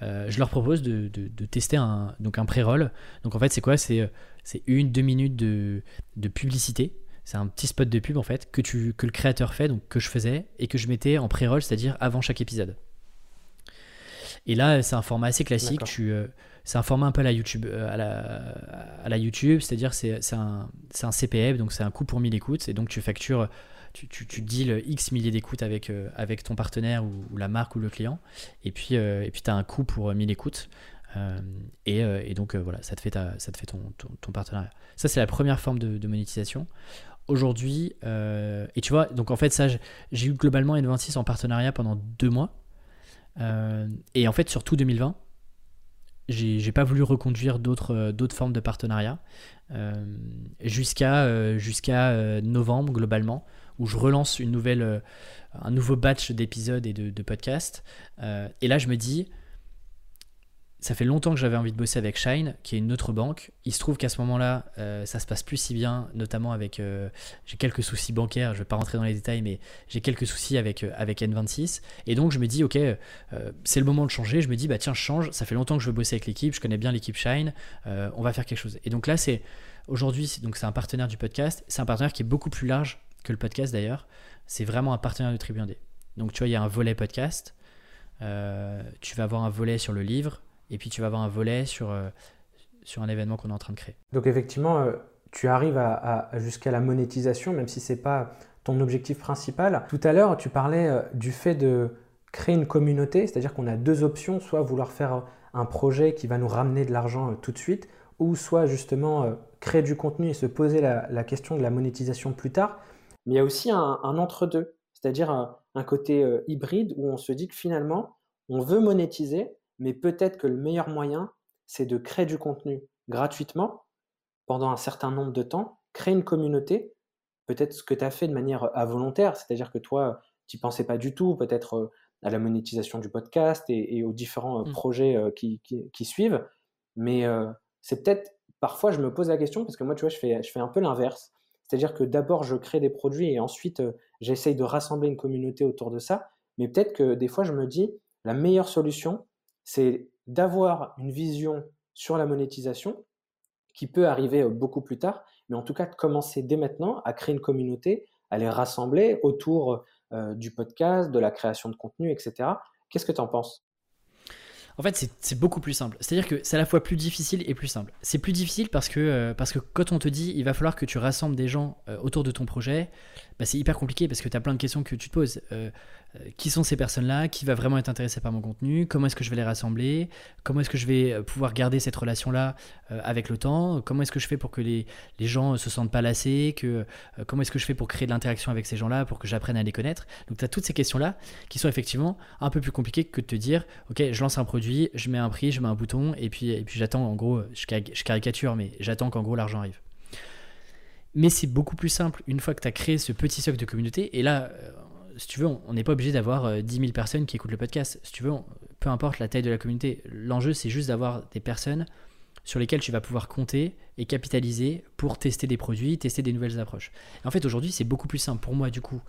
euh, je leur propose de, tester un, donc un pré-roll. Donc en fait, c'est quoi? C'est, c'est une, deux minutes de, publicité. C'est un petit spot de pub en fait que, tu, que le créateur fait, donc que je faisais, et que je mettais en pré-roll, c'est-à-dire avant chaque épisode. Et là, c'est un format assez classique. Tu, euh, c'est un format un peu à la YouTube, euh, à la, à la YouTube, c'est-à-dire c'est, un, c'est un CPF, donc c'est un coût pour 1000 écoutes, et donc tu factures, tu, tu, tu deals X milliers d'écoutes avec, euh, avec ton partenaire ou, la marque ou le client, et puis puis tu as un coût pour 1000 écoutes. Et, et, donc voilà, ça te fait, ça te fait ton, ton, partenariat. Ça, c'est la première forme de, de monétisation aujourd'hui. et tu vois, donc en fait, ça, j'ai eu globalement N26 en partenariat pendant deux mois. Euh, et en fait, sur tout 2020, j'ai pas voulu reconduire d'autres euh, formes de partenariat euh, jusqu'à jusqu'à novembre globalement où je relance une nouvelle un nouveau batch d'épisodes et de podcasts. Et là je me dis ça fait longtemps que j'avais envie de bosser avec Shine, qui est une autre banque. Il se trouve qu'à ce moment-là, euh, ça se passe plus si bien, notamment avec. Euh, j'ai quelques soucis bancaires, je ne vais pas rentrer dans les détails, mais j'ai quelques soucis avec, euh, avec N26. Et donc, je me dis, ok, c'est le moment de changer. Je me dis, bah tiens, je change. Ça fait longtemps que je veux bosser avec l'équipe, je connais bien l'équipe Shine, on va faire quelque chose. Et donc là, c'est. Aujourd'hui, c'est un partenaire du podcast. C'est un partenaire qui est beaucoup plus large que le podcast d'ailleurs. C'est vraiment un partenaire de Tribune D. Donc, tu vois, il y a un volet podcast. tu vas avoir un volet sur le livre et puis tu vas avoir un volet sur, euh, sur un événement qu'on est en train de créer. Donc effectivement, euh, tu arrives jusqu'à la monétisation, même si ce n'est pas ton objectif principal. Tout à l'heure, tu parlais euh, du fait de créer une communauté, c'est-à-dire qu'on a deux options, soit vouloir faire un projet qui va nous ramener de l'argent tout de suite, ou soit justement créer du contenu et se poser la, question de la monétisation plus tard. Mais il y a aussi un, entre-deux, c'est-à-dire un, côté hybride où on se dit que finalement, on veut monétiser, mais peut-être que le meilleur moyen, c'est de créer du contenu gratuitement pendant un certain nombre de temps, créer une communauté, peut-être ce que tu as fait de manière involontaire, c'est-à-dire que toi, tu n'y pensais pas du tout, peut-être euh, à la monétisation du podcast et, aux différents euh, mmh. projets euh, qui, suivent, mais c'est peut-être, parfois je me pose la question, parce que moi, tu vois, je fais, je fais un peu l'inverse, c'est-à-dire que d'abord, je crée des produits et ensuite, j'essaye de rassembler une communauté autour de ça, mais peut-être que des fois, je me dis, la meilleure solution, c'est d'avoir une vision sur la monétisation qui peut arriver beaucoup plus tard, mais en tout cas de commencer dès maintenant à créer une communauté, à les rassembler autour du podcast, de la création de contenu, etc. Qu'est-ce que tu en penses? En fait, c'est beaucoup plus simple. C'est-à-dire que c'est à la fois plus difficile et plus simple. C'est plus difficile parce que, que quand on te dit il va falloir que tu rassembles des gens autour de ton projet, bah, c'est hyper compliqué parce que tu as plein de questions que tu te poses. Euh, qui sont ces personnes-là, qui va vraiment être intéressé par mon contenu, comment est-ce que je vais les rassembler, comment est-ce que je vais euh, pouvoir garder cette relation-là euh, avec le temps, comment est-ce que je fais pour que les, les gens se sentent pas lassés, que, comment est-ce que je fais pour créer de l'interaction avec ces gens-là, pour que j'apprenne à les connaître? Donc tu as toutes ces questions-là qui sont effectivement un peu plus compliquées que de te dire, ok, je lance un produit, je mets un prix, je mets un bouton, et puis, et puis j'attends en gros, je, je caricature, mais j'attends qu'en gros l'argent arrive. Mais c'est beaucoup plus simple une fois que tu as créé ce petit socle de communauté. Et là, si tu veux, on n'est pas obligé d'avoir 10 euh, 000 personnes qui écoutent le podcast. Si tu veux, peu importe la taille de la communauté, l'enjeu c'est juste d'avoir des personnes sur lesquelles tu vas pouvoir compter et capitaliser pour tester des produits, tester des nouvelles approches. en fait, aujourd'hui, c'est beaucoup plus simple pour moi, du coup,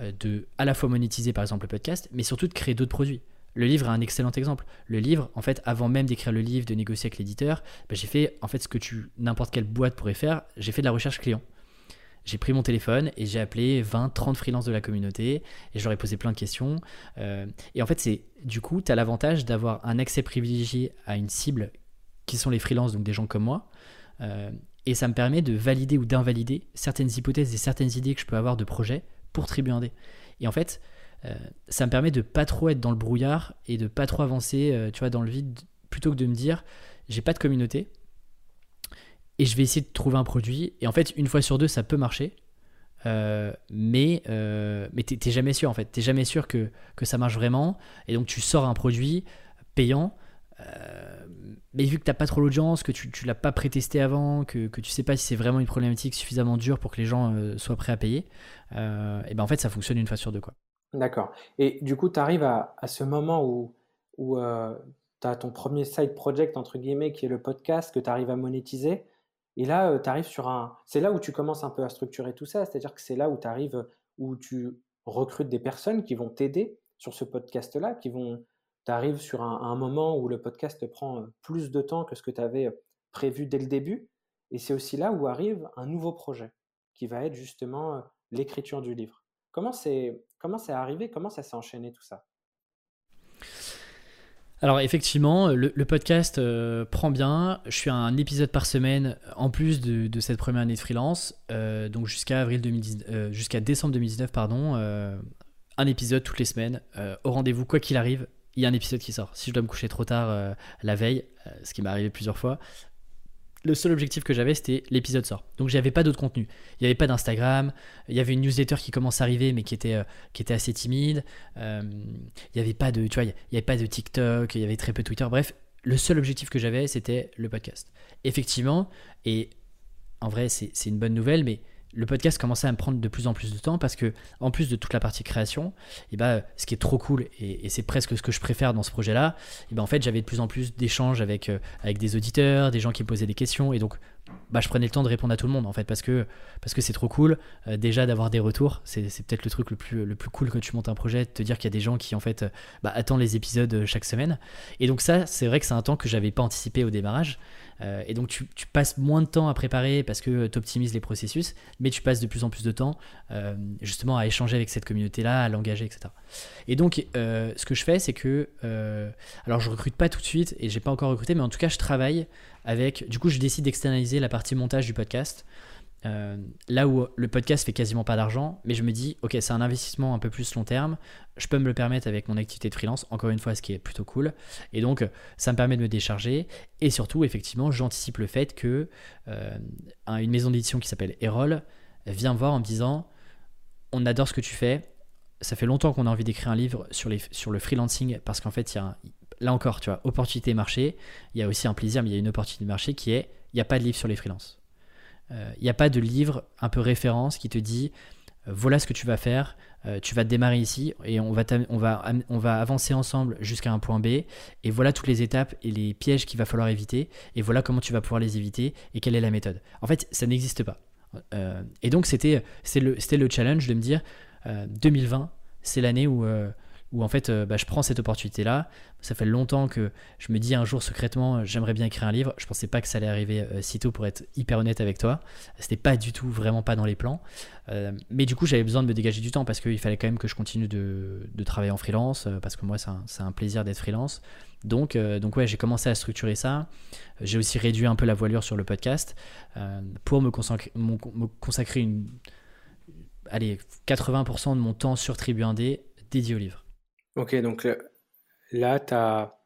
euh, de à la fois monétiser par exemple le podcast, mais surtout de créer d'autres produits. Le livre est un excellent exemple. Le livre, en fait, avant même d'écrire le livre, de négocier avec l'éditeur, bah, j'ai fait en fait ce que tu n'importe quelle boîte pourrait faire. J'ai fait de la recherche client j'ai pris mon téléphone et j'ai appelé 20, 30 freelances de la communauté et je leur ai posé plein de questions. Euh, et en fait, c'est du coup, tu as l'avantage d'avoir un accès privilégié à une cible qui sont les freelances, donc des gens comme moi. Euh, et ça me permet de valider ou d'invalider certaines hypothèses et certaines idées que je peux avoir de projet pour Tribu 1D. Et en fait, euh, ça me permet de pas trop être dans le brouillard et de pas trop avancer, tu vois, dans le vide, plutôt que de me dire, j'ai pas de communauté, et je vais essayer de trouver un produit. Et en fait, une fois sur deux, ça peut marcher. mais mais t'es jamais sûr en fait. T'es jamais sûr que, que ça marche vraiment. Et donc tu sors un produit payant. mais vu que t'as pas trop l'audience, que tu, ne l'as pas pré-testé avant, que, que tu sais pas si c'est vraiment une problématique suffisamment dure pour que les gens soient prêts à payer, et ben en fait ça fonctionne une fois sur deux quoi. D'accord. Et du coup, tu arrives à, à, ce moment où, où tu as ton premier side project, entre guillemets, qui est le podcast, que tu arrives à monétiser. Et là, tu arrives sur un. C'est là où tu commences un peu à structurer tout ça. C'est-à-dire que c'est là où tu arrives, où tu recrutes des personnes qui vont t'aider sur ce podcast-là, qui vont. Tu arrives sur un, moment où le podcast prend plus de temps que ce que tu avais prévu dès le début. Et c'est aussi là où arrive un nouveau projet, qui va être justement l'écriture du livre. Comment c'est comment c'est arrivé? Comment ça s'est enchaîné tout ça? Alors effectivement, le, podcast euh, prend bien. Je suis à un épisode par semaine en plus de, cette première année de freelance, euh, donc jusqu'à avril 2019, euh, jusqu'à décembre 2019 pardon, un épisode toutes les semaines. au rendez-vous quoi qu'il arrive, il y a un épisode qui sort. Si je dois me coucher trop tard la veille, ce qui m'est arrivé plusieurs fois, le seul objectif que j'avais, c'était l'épisode sort. Donc j'avais pas d'autre contenu. Il n'y avait pas d'Instagram. Il y avait une newsletter qui commence à arriver, mais qui était, euh, qui était assez timide. Euh, il n'y avait pas de, tu vois, il y avait pas de TikTok. Il y avait très peu Twitter. Bref, le seul objectif que j'avais, c'était le podcast. Effectivement, et en vrai, c'est une bonne nouvelle, mais le podcast commençait à me prendre de plus en plus de temps parce que, en plus de toute la partie création, et eh ben, ce qui est trop cool, et, c'est presque ce que je préfère dans ce projet-là, et eh ben, en fait, j'avais de plus en plus d'échanges avec, euh, avec des auditeurs, des gens qui me posaient des questions, et donc bah, je prenais le temps de répondre à tout le monde en fait parce que parce que c'est trop cool euh, déjà d'avoir des retours. C'est, peut-être le truc le plus le plus cool quand tu montes un projet de te dire qu'il y a des gens qui en fait bah, attendent les épisodes euh, chaque semaine. Et donc ça c'est vrai que c'est un temps que j'avais pas anticipé au démarrage euh, et donc tu, passes moins de temps à préparer parce que tu optimises les processus, mais tu passes de plus en plus de temps euh, justement à échanger avec cette communauté-là, à l'engager, etc. Et donc euh, ce que je fais, c'est que... alors je recrute pas tout de suite et j'ai pas encore recruté, mais en tout cas je travaille avec... Du coup je décide d'externaliser la partie montage du podcast. Euh, là où le podcast fait quasiment pas d'argent, mais je me dis, ok, c'est un investissement un peu plus long terme, je peux me le permettre avec mon activité de freelance, encore une fois, ce qui est plutôt cool. Et donc, ça me permet de me décharger. Et surtout, effectivement, j'anticipe le fait que euh, une maison d'édition qui s'appelle Erol vient voir en me disant, on adore ce que tu fais. Ça fait longtemps qu'on a envie d'écrire un livre sur, le freelancing parce qu'en fait, là encore, tu vois, opportunité marché. Il y a aussi un plaisir, mais il y a une opportunité marché qui est, il n'y a pas de livre sur les freelances. Il euh, n'y a pas de livre un peu référence qui te dit euh, voilà ce que tu vas faire, euh, tu vas démarrer ici et on va avancer ensemble jusqu'à un point B et voilà toutes les étapes et les pièges qu'il va falloir éviter et voilà comment tu vas pouvoir les éviter et quelle est la méthode. En fait, ça n'existe pas. et donc c'était le, le challenge de me dire 2020, c'est l'année où où en fait euh, bah, je prends cette opportunité là. Ça fait longtemps que je me dis un jour secrètement euh, j'aimerais bien écrire un livre. Je pensais pas que ça allait arriver euh, si tôt pour être hyper honnête avec toi. C'était pas du tout vraiment pas dans les plans. mais du coup j'avais besoin de me dégager du temps parce qu'il fallait quand même que je continue de, travailler en freelance parce que moi c'est un, plaisir d'être freelance. Donc, donc ouais, j'ai commencé à structurer ça. J'ai aussi réduit un peu la voilure sur le podcast pour me consacrer, me consacrer une, allez, 80% de mon temps sur Tribu 1D dédié au livre. Ok, donc euh, là, tu as,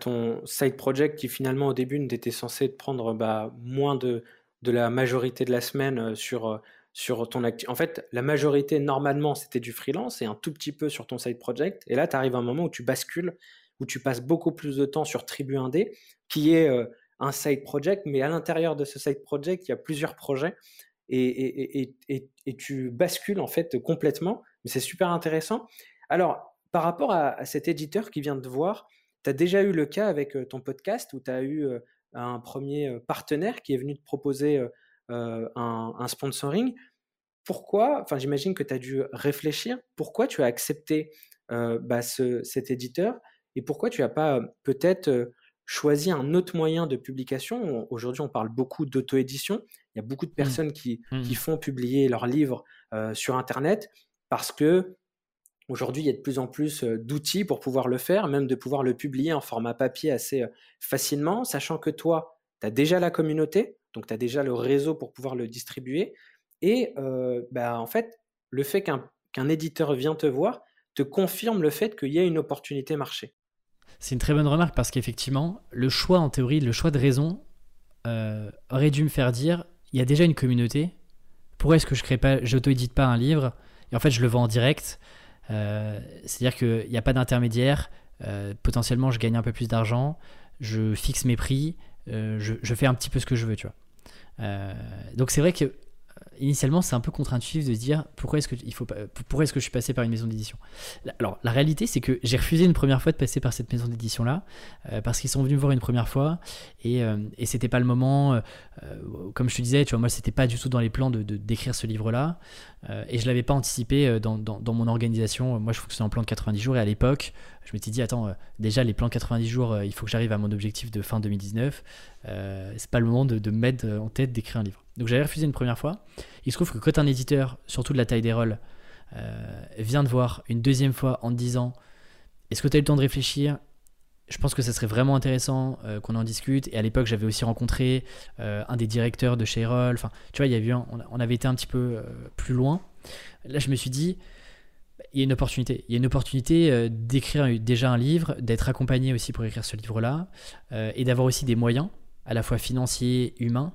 ton side project qui finalement au début n'était censé prendre bah, moins de, de la majorité de la semaine euh, sur, euh, sur ton activité. En fait, la majorité normalement c'était du freelance et un tout petit peu sur ton side project. Et là, tu arrives à un moment où tu bascules, où tu passes beaucoup plus de temps sur Tribu 1D, qui est un side project, mais à l'intérieur de ce side project, il y a plusieurs projets. Et, et, et, et tu bascules en fait complètement, mais c'est super intéressant. Alors, par rapport à, cet éditeur qui vient de voir, tu as déjà eu le cas avec ton podcast où tu as eu un premier partenaire qui est venu te proposer un, sponsoring. Pourquoi, enfin j'imagine que tu as dû réfléchir, pourquoi tu as accepté bah, cet éditeur et pourquoi tu n'as pas peut-être choisi un autre moyen de publication? Aujourd'hui on parle beaucoup d'auto-édition, il y a beaucoup de mmh. personnes qui, qui, mmh. font publier leurs livres sur Internet parce que Aujourd'hui, il y a de plus en plus d'outils pour pouvoir le faire, même de pouvoir le publier en format papier assez facilement, sachant que toi, tu as déjà la communauté, donc tu as déjà le réseau pour pouvoir le distribuer. Et bah, en fait, le fait qu'un éditeur vient te voir te confirme le fait qu'il y a une opportunité marché. C'est une très bonne remarque parce qu'effectivement, le choix en théorie, le choix de raison, aurait dû me faire dire il y a déjà une communauté. Pourquoi est-ce que je crée pas, j'auto-édite pas un livre et en fait je le vends en direct? C'est-à-dire qu'il n'y a pas d'intermédiaire. potentiellement, je gagne un peu plus d'argent. Je fixe mes prix. Je, je, fais un petit peu ce que je veux, tu vois. donc c'est vrai que initialement, c'est un peu contre-intuitif de se dire pourquoi est-ce que, faut, pourquoi est-ce que je suis passé par une maison d'édition? Alors, la réalité, c'est que j'ai refusé une première fois de passer par cette maison d'édition-là, euh, parce qu'ils sont venus me voir une première fois, et, euh, et c'était pas le moment. Euh, comme je te disais, tu vois, moi, c'était pas du tout dans les plans de, d'écrire ce livre-là, et je l'avais pas anticipé dans, dans, mon organisation. Moi, je fonctionnais en plan de 90 jours, et à l'époque, je m'étais dit, attends, déjà, les plans de 90 jours, il faut que j'arrive à mon objectif de fin 2019. c'est pas le moment de, de me mettre en tête d'écrire un livre. Donc j'avais refusé une première fois. Il se trouve que quand un éditeur, surtout de la taille des rôles, euh, vient de voir une deuxième fois en te disant Est-ce que tu as eu le temps de réfléchir? Je pense que ça serait vraiment intéressant euh, qu'on en discute. Et à l'époque, j'avais aussi rencontré euh, un des directeurs de chez Roll. Enfin, tu vois, il y on, avait été un petit peu plus loin. Là, je me suis dit, il y a une opportunité. Il y a une opportunité d'écrire déjà un livre, d'être accompagné aussi pour écrire ce livre-là, et d'avoir aussi des moyens, à la fois financiers, humains,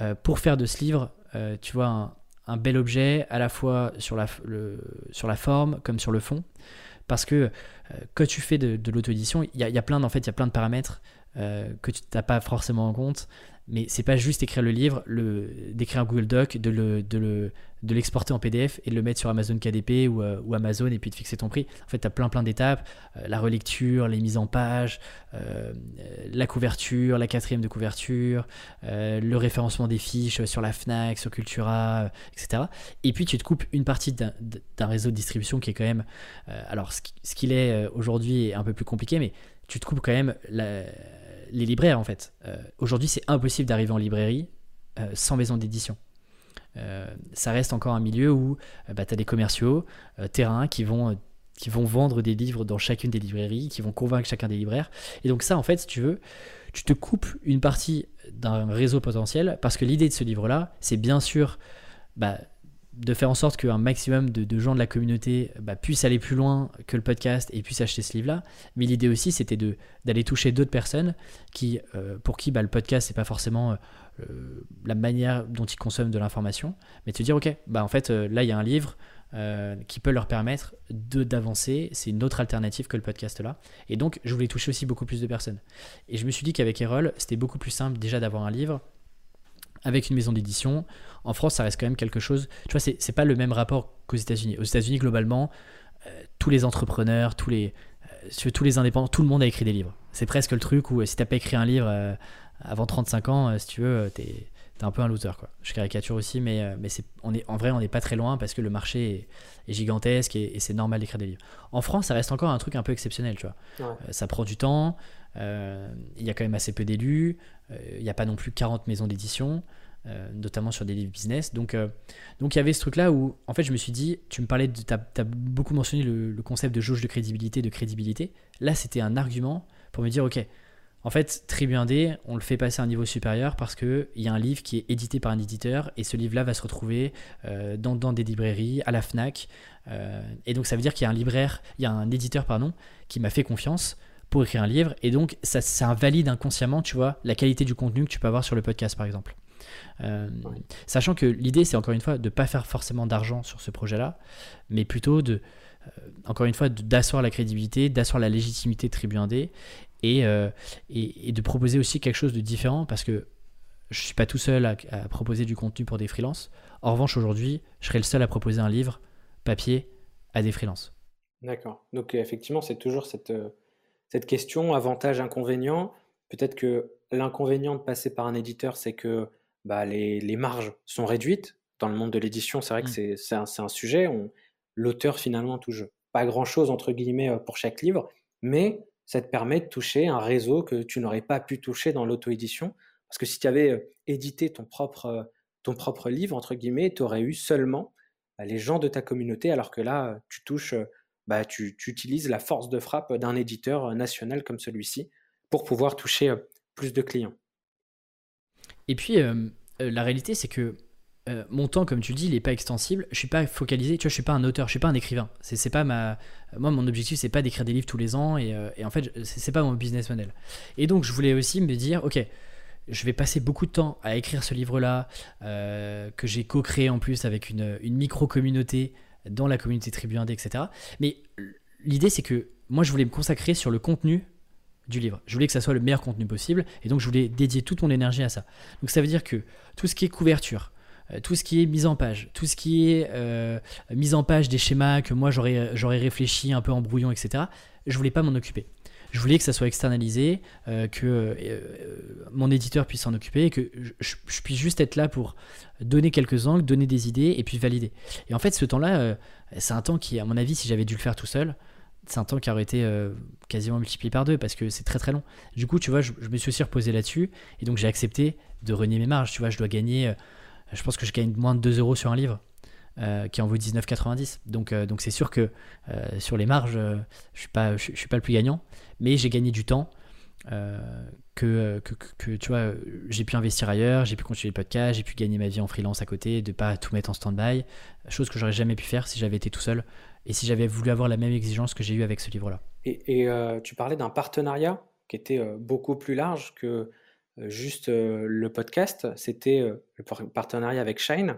euh, pour faire de ce livre, euh, tu vois, un, bel objet à la fois sur la, forme comme sur le fond. Parce que euh, quand tu fais de, l'auto-édition, il y a, en fait, il y a plein de paramètres que tu n'as pas forcément en compte mais c'est pas juste écrire le livre, d'écrire un Google Doc, de, le, l'exporter en PDF et de le mettre sur Amazon KDP ou, euh, ou Amazon et puis de fixer ton prix. En fait, tu as plein plein d'étapes, euh, la relecture, les mises en page, euh, la couverture, la quatrième de couverture, le référencement des fiches sur la FNAC, sur Cultura, etc. Et puis tu te coupes une partie d'un, réseau de distribution qui est quand même, alors ce qu'il est aujourd'hui est un peu plus compliqué, mais tu te coupes quand même les libraires en fait. Euh, aujourd'hui, c'est impossible d'arriver en librairie euh, sans maison d'édition. Euh, ça reste encore un milieu où bah, tu as des commerciaux, terrain, qui vont, qui vont vendre des livres dans chacune des librairies, qui vont convaincre chacun des libraires. Et donc ça, en fait, si tu veux, tu te coupes une partie d'un réseau potentiel, parce que l'idée de ce livre-là, c'est bien sûr bah, de faire en sorte qu'un maximum de, gens de la communauté bah, puissent aller plus loin que le podcast et puissent acheter ce livre-là. Mais l'idée aussi, c'était d'aller toucher d'autres personnes qui, euh, pour qui bah, le podcast, c'est pas forcément euh, la manière dont ils consomment de l'information, mais de se dire, ok, bah, en fait, euh, là, il y a un livre qui peut leur permettre d'avancer. C'est une autre alternative que le podcast là. Et donc, je voulais toucher aussi beaucoup plus de personnes. Et je me suis dit qu'avec Erol, c'était beaucoup plus simple déjà d'avoir un livre avec une maison d'édition. En France, ça reste quand même quelque chose. Tu vois, c'est pas le même rapport qu'aux États-Unis. Aux États-Unis, globalement, euh, tous les entrepreneurs, tous les, euh, tous les indépendants, tout le monde a écrit des livres. C'est presque le truc où euh, si t'as pas écrit un livre avant 35 ans, si tu veux, t'es es un peu un loser. Quoi. Je caricature aussi, mais, mais on est, en vrai, on n'est pas très loin parce que le marché est, gigantesque et, c'est normal d'écrire des livres. En France, ça reste encore un truc un peu exceptionnel. Tu vois. ça prend du temps, il y a quand même assez peu d'élus, il n'y a pas non plus 40 maisons d'édition. Euh, notamment sur des livres business. Donc, euh, donc il y avait ce truc-là où, en fait, je me suis dit, tu me parlais, tu as, beaucoup mentionné le, concept de jauge de crédibilité, de crédibilité. Là, c'était un argument pour me dire, ok, en fait, Tribu 1D, on le fait passer à un niveau supérieur parce qu'il y a un livre qui est édité par un éditeur et ce livre-là va se retrouver euh, dans, dans, des librairies, à la FNAC. et donc, ça veut dire qu'il y a un libraire, il y a un éditeur, pardon, qui m'a fait confiance pour écrire un livre. Et donc, ça, ça invalide inconsciemment, tu vois, la qualité du contenu que tu peux avoir sur le podcast, par exemple. Euh, sachant que l'idée, c'est encore une fois de ne pas faire forcément d'argent sur ce projet-là, mais plutôt de, euh, encore une fois, d'asseoir la crédibilité, d'asseoir la légitimité de Tribu 1D euh, et, et, de proposer aussi quelque chose de différent parce que je ne suis pas tout seul à, proposer du contenu pour des freelances. En revanche, aujourd'hui, je serai le seul à proposer un livre papier à des freelances. D'accord. Donc, effectivement, c'est toujours cette, cette question avantage-inconvénient. Peut-être que l'inconvénient de passer par un éditeur, c'est que bah, les, marges sont réduites. Dans le monde de l'édition, c'est vrai que mmh. c'est un, sujet. L'auteur, finalement, touche pas grand-chose, entre guillemets, euh, pour chaque livre, mais ça te permet de toucher un réseau que tu n'aurais pas pu toucher dans l'auto-édition. Parce que si tu avais euh, édité ton propre, euh, ton propre livre, entre guillemets, tu aurais eu seulement bah, les gens de ta communauté, alors que là, tu touches, bah, tu, utilises la force de frappe d'un éditeur national comme celui-ci pour pouvoir toucher plus de clients. Et puis, euh, euh, la réalité, c'est que euh, mon temps, comme tu le dis, il n'est pas extensible. Je suis pas focalisé. Tu vois, je suis pas un auteur, je suis pas un écrivain. C'est pas ma. Moi, mon objectif, c'est pas d'écrire des livres tous les ans. Et, en fait, c'est pas mon business model. Et donc, je voulais aussi me dire, ok, je vais passer beaucoup de temps à écrire ce livre-là, que j'ai co-créé en plus avec une micro-communauté dans la communauté Tribu Indé, etc. Mais l'idée, c'est que moi, je voulais me consacrer sur le contenu du livre. Je voulais que ça soit le meilleur contenu possible, et donc je voulais dédier toute mon énergie à ça. Donc ça veut dire que tout ce qui est couverture, euh, tout ce qui est mise en page, tout ce qui est euh, mise en page des schémas que moi j'aurais, réfléchi un peu en brouillon, etc., je voulais pas m'en occuper. Je voulais que ça soit externalisé, euh, que mon éditeur puisse s'en occuper et que je, puisse juste être là pour donner quelques angles, donner des idées et puis valider. Et en fait, ce temps-là, c'est un temps qui, à mon avis, si j'avais dû le faire tout seul, c'est un temps qui aurait été quasiment multiplié par deux parce que c'est très très long. Du coup, tu vois, je, je me suis aussi reposé là-dessus et donc j'ai accepté de renier mes marges. Tu vois, je dois gagner je pense que je gagne moins de 2 euros sur un livre. Euh, qui en vaut 19,90. Donc euh, donc c'est sûr que euh, sur les marges, je suis pas je, suis pas le plus gagnant, mais j'ai gagné du temps que, que, tu vois j'ai pu investir ailleurs, j'ai pu continuer le podcast, j'ai pu gagner ma vie en freelance à côté, de pas tout mettre en stand-by, chose que j'aurais jamais pu faire si j'avais été tout seul et si j'avais voulu avoir la même exigence que j'ai eu avec ce livre-là. Et, et tu parlais d'un partenariat qui était beaucoup plus large que juste le podcast, c'était le partenariat avec Shine.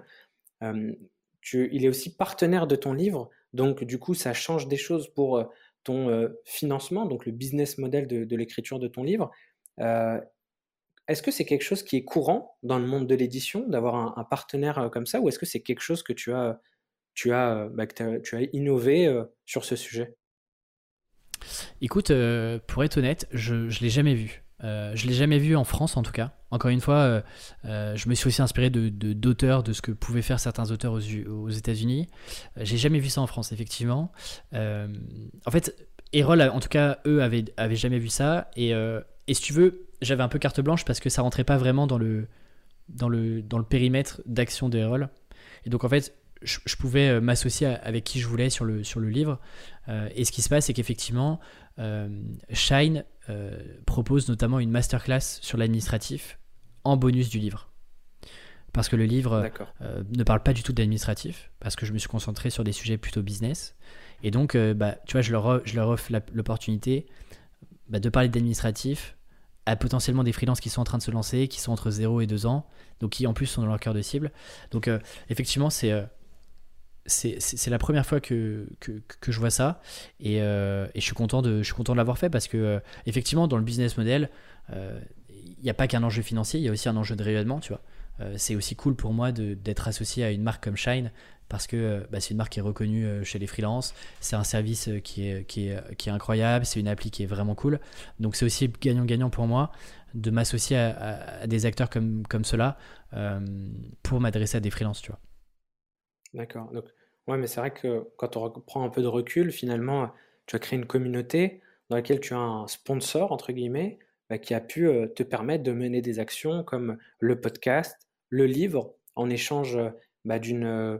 Il est aussi partenaire de ton livre, donc du coup ça change des choses pour ton financement, donc le business model de, l'écriture de ton livre. est-ce que c'est quelque chose qui est courant dans le monde de l'édition d'avoir un, partenaire comme ça, ou est-ce que c'est quelque chose que tu as, tu as, bah, tu as innové sur ce sujet? Écoute, pour être honnête, je ne l'ai jamais vu. Euh, je l'ai jamais vu en France en tout cas. Encore une fois, euh, euh, je me suis aussi inspiré de, d'auteurs, de, ce que pouvaient faire certains auteurs aux, États-Unis. j'ai jamais vu ça en France, effectivement. en fait, Erol, en tout cas, eux avaient, jamais vu ça. Et, si tu veux, j'avais un peu carte blanche parce que ça rentrait pas vraiment dans le, dans le, dans le périmètre d'action d'Erol. Et donc en fait, je, je pouvais m'associer avec qui je voulais sur le, sur le livre. et ce qui se passe, c'est qu'effectivement, Shine euh, propose notamment une masterclass sur l'administratif en bonus du livre. Parce que le livre euh, ne parle pas du tout d'administratif, parce que je me suis concentré sur des sujets plutôt business. Et donc, euh, bah, tu vois, je leur, je leur offre l'opportunité bah, de parler d'administratif à potentiellement des freelances qui sont en train de se lancer, qui sont entre 0 et 2 ans, donc qui en plus sont dans leur cœur de cible. Donc, effectivement, c'est c'est la première fois que, que, je vois ça. Euh, et, je suis content de, de l'avoir fait parce que euh, effectivement dans le business model euh, il n'y a pas qu'un enjeu financier il y a aussi un enjeu de rayonnement tu vois. C'est aussi cool pour moi d'être associé à une marque comme Shine parce que bah, c'est une marque qui est reconnue chez les freelances. C'est un service qui est, qui est, qui est incroyable. C'est une appli qui est vraiment cool. Donc c'est aussi gagnant-gagnant pour moi de m'associer à, des acteurs comme, comme cela pour m'adresser à des freelances tu vois D'accord. Donc, ouais, mais c'est vrai que quand on prend un peu de recul, finalement, tu as créé une communauté dans laquelle tu as un sponsor, entre guillemets, bah, qui a pu euh, te permettre de mener des actions comme le podcast, le livre, en échange bah, d'une, euh,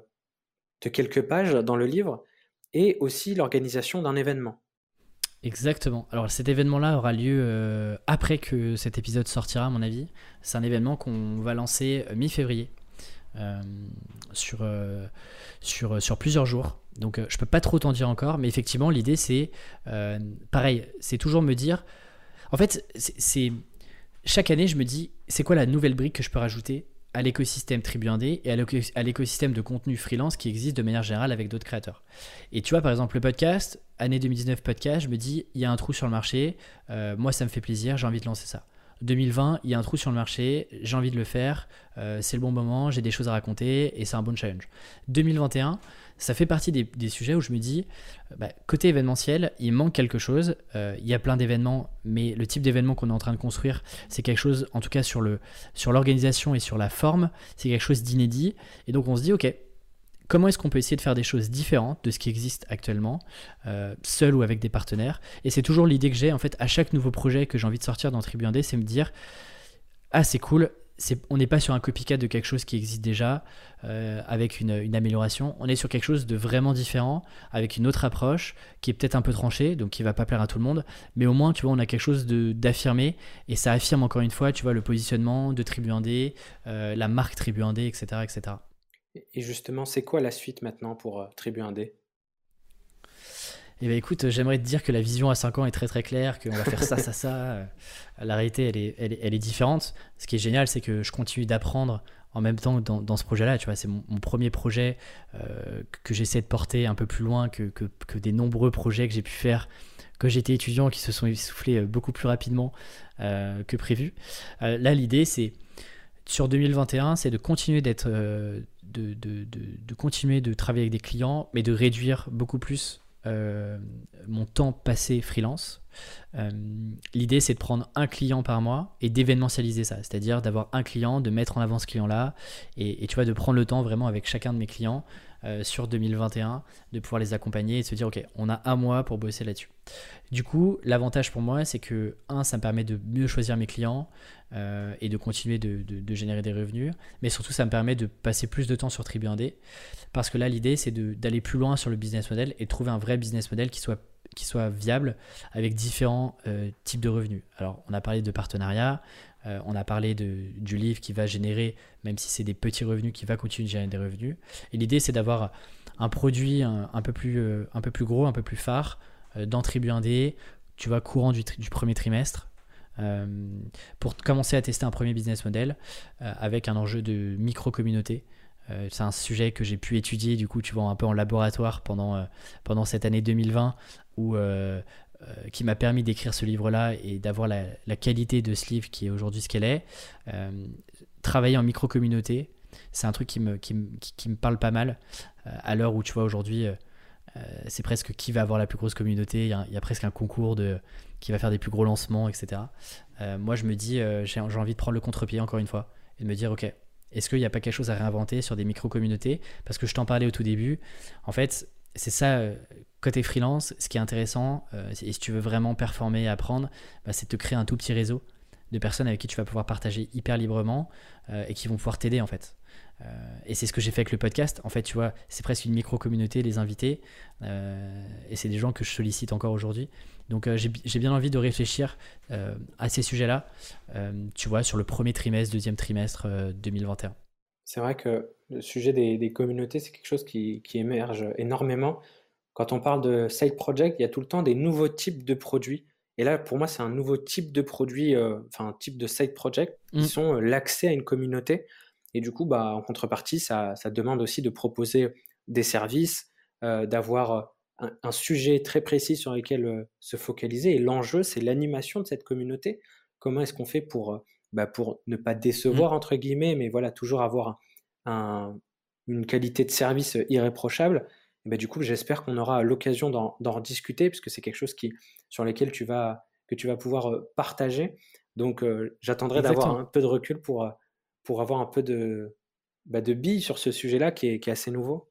de quelques pages dans le livre, et aussi l'organisation d'un événement. Exactement. Alors cet événement-là aura lieu euh, après que cet épisode sortira, à mon avis. C'est un événement qu'on va lancer mi-février. Euh, sur, euh, sur, euh, sur plusieurs jours. Donc je peux pas trop t'en dire encore, mais effectivement l'idée c'est pareil, c'est toujours me dire, en fait c'est chaque année je me dis c'est quoi la nouvelle brique que je peux rajouter à l'écosystème Tribu 1D et à l'écosystème de contenu freelance qui existe de manière générale avec d'autres créateurs. Et tu vois, par exemple, le podcast, année 2019 podcast, je me dis, il y a un trou sur le marché, moi ça me fait plaisir, j'ai envie de lancer ça. 2020, il y a un trou sur le marché, j'ai envie de le faire, euh, c'est le bon moment, j'ai des choses à raconter et c'est un bon challenge. 2021, ça fait partie des, sujets où je me dis, euh, bah, côté événementiel, il manque quelque chose. Euh, il y a plein d'événements, mais le type d'événement qu'on est en train de construire, c'est quelque chose, en tout cas sur l'organisation sur et sur la forme, c'est quelque chose d'inédit. Et donc on se dit, ok, comment est-ce qu'on peut essayer de faire des choses différentes de ce qui existe actuellement, euh, seul ou avec des partenaires? Et c'est toujours l'idée que j'ai en fait à chaque nouveau projet que j'ai envie de sortir dans Tribu 1D, c'est me dire ah c'est cool, on n'est pas sur un copycat de quelque chose qui existe déjà euh, avec une, amélioration. On est sur quelque chose de vraiment différent, avec une autre approche qui est peut-être un peu tranchée, donc qui va pas plaire à tout le monde. Mais au moins, tu vois, on a quelque chose d'affirmé et ça affirme encore une fois, tu vois, le positionnement de Tribu 1D, euh, la marque Tribu 1D, etc., etc. Et justement, c'est quoi la suite maintenant pour euh, Tribu 1D Eh bien, écoute, j'aimerais te dire que la vision à 5 ans est très très claire, qu'on va faire ça, ça, ça. La réalité, elle est, elle, est, différente. Ce qui est génial, c'est que je continue d'apprendre en même temps dans, dans ce projet-là. Tu vois, c'est mon, premier projet euh, que j'essaie de porter un peu plus loin que, que, que des nombreux projets que j'ai pu faire quand j'étais étudiant qui se sont essoufflés euh, beaucoup plus rapidement euh, que prévu. Euh, là, l'idée, c'est sur 2021, c'est de continuer d'être, de, de, de, continuer de travailler avec des clients, mais de réduire beaucoup plus mon temps passé freelance. L'idée, c'est de prendre un client par mois et d'événementialiser ça, c'est-à-dire d'avoir un client, de mettre en avant ce client-là, et, et, tu vois, de prendre le temps vraiment avec chacun de mes clients euh, sur 2021, de pouvoir les accompagner et de se dire, OK, on a un mois pour bosser là-dessus. Du coup, l'avantage pour moi, c'est que, un, ça me permet de mieux choisir mes clients euh, et de continuer de, générer des revenus, mais surtout, ça me permet de passer plus de temps sur Tribu 1D, parce que là, l'idée, c'est d'aller plus loin sur le business model et de trouver un vrai business model qui soit qui soit viable avec différents euh, types de revenus. Alors, on a parlé de partenariat, euh, on a parlé du livre qui va générer, même si c'est des petits revenus, qui va continuer de générer des revenus. Et l'idée, c'est d'avoir un produit un, peu plus, euh, peu plus gros, un peu plus phare, euh, dans Tribu 1D, tu vois, courant du, premier trimestre, pour commencer à tester un premier business model avec un enjeu de micro-communauté. c'est un sujet que j'ai pu étudier, du coup, tu vois, un peu en laboratoire pendant, cette année 2020 où qui m'a permis d'écrire ce livre-là et d'avoir la, qualité de ce livre qui est aujourd'hui ce qu'elle est. Euh, travailler en micro-communauté, c'est un truc qui me, qui, me parle pas mal euh, à l'heure où tu vois aujourd'hui, c'est presque qui va avoir la plus grosse communauté. Il y, a, presque un concours de qui va faire des plus gros lancements, etc. moi, je me dis, j'ai envie de prendre le contre-pied encore une fois et de me dire, ok, est-ce qu'il n'y a pas quelque chose à réinventer sur des micro-communautés? Parce que je t'en parlais au tout début. En fait, c'est ça Côté freelance, ce qui est intéressant, euh, et si tu veux vraiment performer et apprendre, bah, c'est de te créer un tout petit réseau de personnes avec qui tu vas pouvoir partager hyper librement euh, et qui vont pouvoir t'aider en fait. Euh, et c'est ce que j'ai fait avec le podcast. En fait, tu vois, c'est presque une micro-communauté, les invités. et c'est des gens que je sollicite encore aujourd'hui. Donc j'ai bien envie de réfléchir à ces sujets-là, tu vois, sur le premier trimestre, deuxième trimestre 2021. C'est vrai que le sujet des, communautés, c'est quelque chose qui, qui, émerge énormément. Quand on parle de side project, il y a tout le temps des nouveaux types de produits. Et là, pour moi, c'est un nouveau type de produit, euh, enfin un type de side project, qui mm. sont euh, l'accès à une communauté. Et du coup, bah, en contrepartie, ça, demande aussi de proposer des services, euh, d'avoir un, sujet très précis sur lequel se focaliser. Et l'enjeu, c'est l'animation de cette communauté. Comment est-ce qu'on fait pour, bah, pour ne pas décevoir, mm. entre guillemets, mais voilà, toujours avoir une qualité de service irréprochable bah, du coup, j'espère qu'on aura l'occasion d'en rediscuter, puisque c'est quelque chose qui, sur lequel tu vas, que tu vas pouvoir partager. Donc, j'attendrai d'avoir un peu de recul pour, pour avoir un peu de, bah, de billes sur ce sujet-là qui est, qui est, assez nouveau.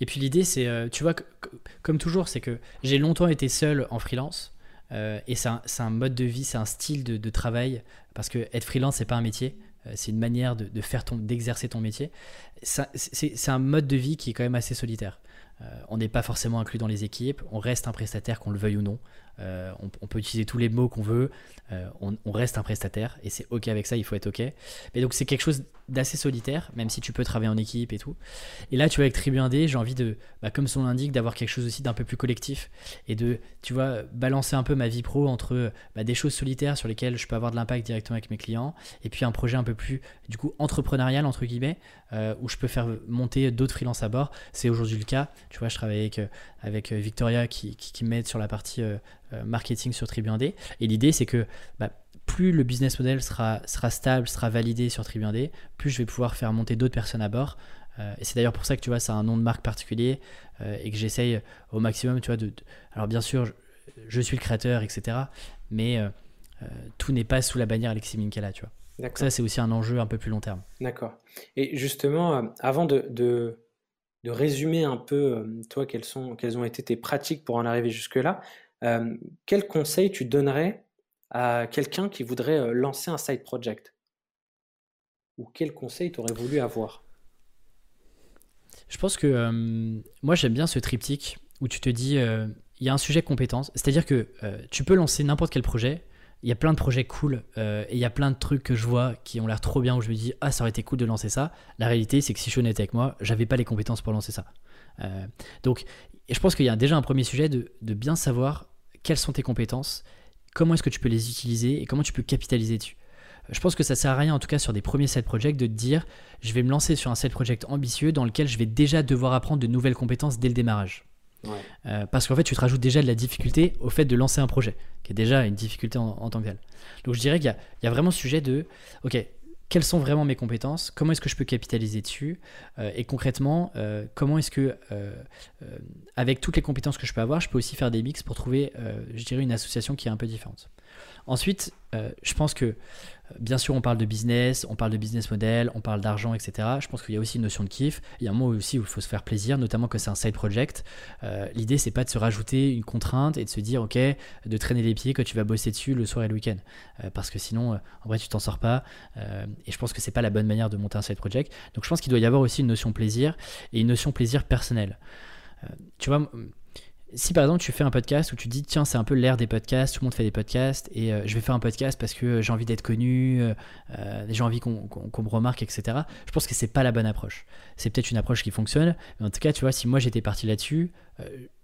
Et puis l'idée, c'est, tu vois, comme toujours, c'est que j'ai longtemps été seul en freelance. et c'est un, un, mode de vie, c'est un style de, de, travail. Parce que être freelance, c'est pas un métier. Euh, c'est une manière d'exercer ton métier. C'est un mode de vie qui est quand même assez solitaire. Euh, on n'est pas forcément inclus dans les équipes, on reste un prestataire qu'on le veuille ou non. Euh, on, peut utiliser tous les mots qu'on veut, euh, on, reste un prestataire et c'est ok avec ça, il faut être ok. Mais donc c'est quelque chose d'assez solitaire, même si tu peux travailler en équipe et tout. Et là, tu vois, avec Tribu 1D, j'ai envie de, bah, comme son l'indique, d'avoir quelque chose aussi d'un peu plus collectif et de, tu vois, balancer un peu ma vie pro entre bah, des choses solitaires sur lesquelles je peux avoir de l'impact directement avec mes clients et puis un projet un peu plus, du coup, entrepreneurial, entre guillemets, euh, où je peux faire monter d'autres freelances à bord. C'est aujourd'hui le cas. Tu vois, je travaille avec, avec Victoria qui, qui, m'aide sur la partie euh, marketing sur Tribu 1D. Et l'idée, c'est que bah, plus le business model sera, sera stable, sera validé sur Tribu 1D, plus je vais pouvoir faire monter d'autres personnes à bord. Euh, et c'est d'ailleurs pour ça que tu vois, ça a un nom de marque particulier euh, et que j'essaye au maximum, tu vois, de, alors bien sûr, je, suis le créateur, etc. Mais tout n'est pas sous la bannière Alexis Minkela, tu vois. ça, c'est aussi un enjeu un peu plus long terme. D'accord. Et justement, avant de, de, de, résumer un peu, toi, quelles, sont, quelles ont été tes pratiques pour en arriver jusque-là, euh, quel conseil tu donnerais à quelqu'un qui voudrait lancer un side project? Ou quel conseil tu aurais voulu avoir? Je pense que moi j'aime bien ce triptyque où tu te dis il y a un sujet compétence, c'est-à-dire que tu peux lancer n'importe quel projet, il y a plein de projets cool et il y a plein de trucs que je vois qui ont l'air trop bien où je me dis ah ça aurait été cool de lancer ça. La réalité c'est que si je honnête avec moi, j'avais pas les compétences pour lancer ça. donc je pense qu'il y a déjà un premier sujet de bien savoir quelles sont tes compétences, comment est-ce que tu peux les utiliser et comment tu peux capitaliser dessus. Je pense que ça sert à rien, en tout cas sur des premiers side projects, de te dire je vais me lancer sur un side project ambitieux dans lequel je vais déjà devoir apprendre de nouvelles compétences dès le démarrage. Euh, parce qu'en fait, tu te rajoutes déjà de la difficulté au fait de lancer un projet, qui est déjà une difficulté en, tant que tel. Donc je dirais qu'il y, a vraiment ce sujet de, ok, quelles sont vraiment mes compétences, comment est-ce que je peux capitaliser dessus, euh, et concrètement, euh, comment est-ce que, avec toutes les compétences que je peux avoir, je peux aussi faire des mix pour trouver, je dirais, une association qui est un peu différente. Ensuite, je pense que Bien sûr, on parle de business, on parle de business model, on parle d'argent, etc. Je pense qu'il y a aussi une notion de kiff. Il y a un mot aussi où il faut se faire plaisir, notamment que c'est un side project. Euh, L'idée, c'est pas de se rajouter une contrainte et de se dire, ok, de traîner les pieds quand tu vas bosser dessus le soir et le week-end. Euh, parce que sinon, euh, en vrai, tu t'en sors pas. Euh, et je pense que c'est pas la bonne manière de monter un side project. Donc je pense qu'il doit y avoir aussi une notion plaisir et une notion plaisir personnel. tu vois, si par exemple tu fais un podcast où tu dis tiens c'est un peu l'ère des podcasts, tout le monde fait des podcasts et euh, je vais faire un podcast parce que j'ai envie d'être connu, euh, euh, j'ai envie qu'on me remarque, etc. Je pense que c'est pas la bonne approche. C'est peut-être une approche qui fonctionne, mais en tout cas tu vois si moi j'étais parti là-dessus,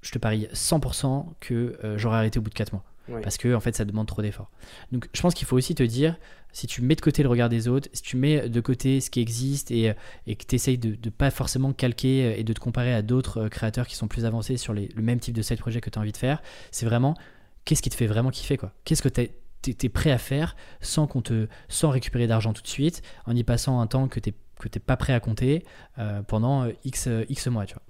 je te parie 100% que j'aurais arrêté au bout de 4 mois. Parce que en fait ça demande trop d'efforts. Donc je pense qu'il faut aussi te dire, si tu mets de côté le regard des autres, si tu mets de côté ce qui existe et, et que tu essayes de ne pas forcément calquer et de te comparer à d'autres euh, créateurs qui sont plus avancés sur le même type de side projet que tu as envie de faire, c'est vraiment qu'est-ce qui te fait vraiment kiffer quoi? Qu'est-ce que tu es, prêt à faire sans, te, sans récupérer d'argent tout de suite, en y passant un temps que tu n'es pas prêt à compter euh, pendant euh, X, X mois, tu vois?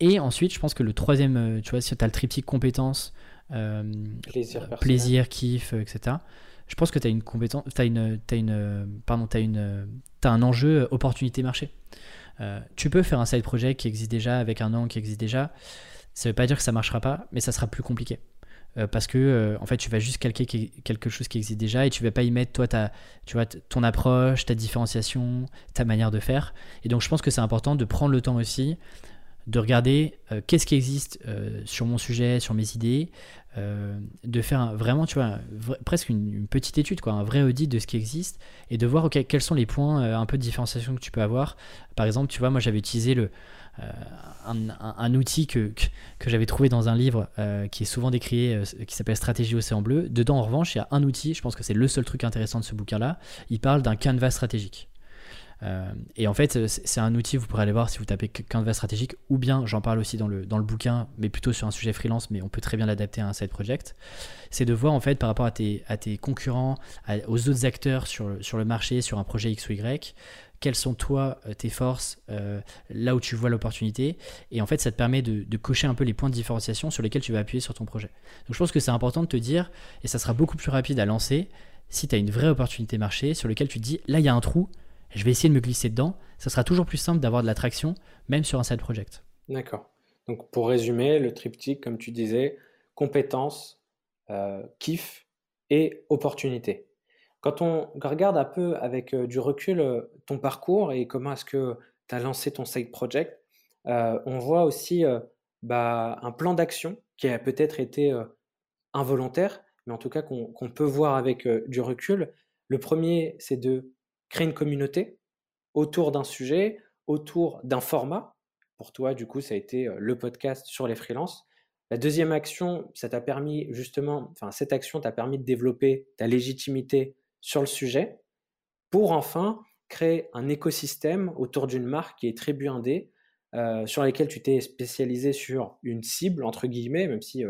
et ensuite, je pense que le troisième, tu vois, si tu as le triptyque compétences, plaisir, plaisir, kiff, etc je pense que tu as une compétence, as une, as une, pardon, as une, as un enjeu euh, opportunité marché. Euh, tu peux faire un side project qui existe déjà avec un nom qui existe déjà. Ça ne veut pas dire que ça marchera pas, mais ça sera plus compliqué. Euh, parce que en fait, tu vas juste calquer quelque chose qui existe déjà et tu vas pas y mettre toi ta, tu vois, ton approche, ta différenciation, ta manière de faire. Et donc, je pense que c'est important de prendre le temps aussi de regarder qu'est-ce qui existe sur mon sujet, sur mes idées, euh, de faire vraiment, tu vois, presque une, petite étude, quoi, un vrai audit de ce qui existe et de voir quels sont les points euh, un peu de différenciation que tu peux avoir. Par exemple, tu vois, moi j'avais utilisé le, euh, un, outil que, j'avais trouvé dans un livre qui est souvent décrit, qui s'appelle Stratégie Océan Bleu. Dedans, en revanche, il y a un outil, je pense que c'est le seul truc intéressant de ce bouquin-là. Il parle d'un canevas stratégique. Euh, et en fait, c'est un outil, vous pourrez aller voir si vous tapez Canva stratégique, ou bien j'en parle aussi dans le, dans le bouquin, mais plutôt sur un sujet freelance, mais on peut très bien l'adapter à un side project. C'est de voir en fait par rapport à tes, à tes concurrents, aux autres acteurs sur, sur le marché, sur un projet X ou Y, quelles sont toi euh, tes forces, euh, là où tu vois l'opportunité. Et en fait, ça te permet de, de, cocher un peu les points de différenciation sur lesquels tu vas appuyer sur ton projet. Donc je pense que c'est important de te dire, et ça sera beaucoup plus rapide à lancer, si tu as une vraie opportunité marché sur lequel tu te dis, là il y a un trou, je vais essayer de me glisser dedans. Ça sera toujours plus simple d'avoir de l'attraction, même sur un side project. D'accord. Donc pour résumer, le triptyque, comme tu disais, compétences, euh, kiff et opportunité. Quand on regarde un peu avec euh, du recul euh, ton parcours et comment est-ce que tu as lancé ton side project, on voit aussi bah, un plan d'action qui a peut-être été involontaire, mais en tout cas qu'on peut voir avec du recul. Le premier, c'est de créer une communauté autour d'un sujet, autour d'un format. Pour toi, du coup, ça a été le podcast sur les freelances. La deuxième action, ça t'a permis justement, enfin, cette action t'a permis de développer ta légitimité sur le sujet pour enfin créer un écosystème autour d'une marque qui est très buindée, euh, sur laquelle tu t'es spécialisé sur une cible, entre guillemets, même si,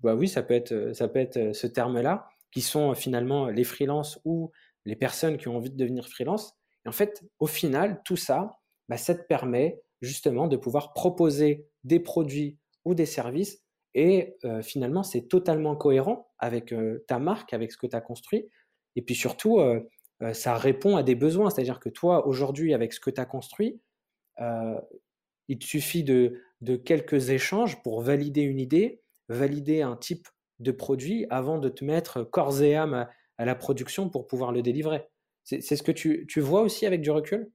bah oui, ça peut être, ça peut être ce terme-là, qui sont finalement les freelances ou les personnes qui ont envie de devenir freelance. Et en fait, au final, tout ça, bah, ça te permet justement de pouvoir proposer des produits ou des services. Et euh, finalement, c'est totalement cohérent avec euh, ta marque, avec ce que tu as construit. Et puis surtout, euh, ça répond à des besoins. C'est-à-dire que toi, aujourd'hui, avec ce que tu as construit, il te suffit de, de quelques échanges pour valider une idée, valider un type de produit avant de te mettre corps et âme à la production pour pouvoir le délivrer. C'est ce que tu, tu, vois aussi avec du recul?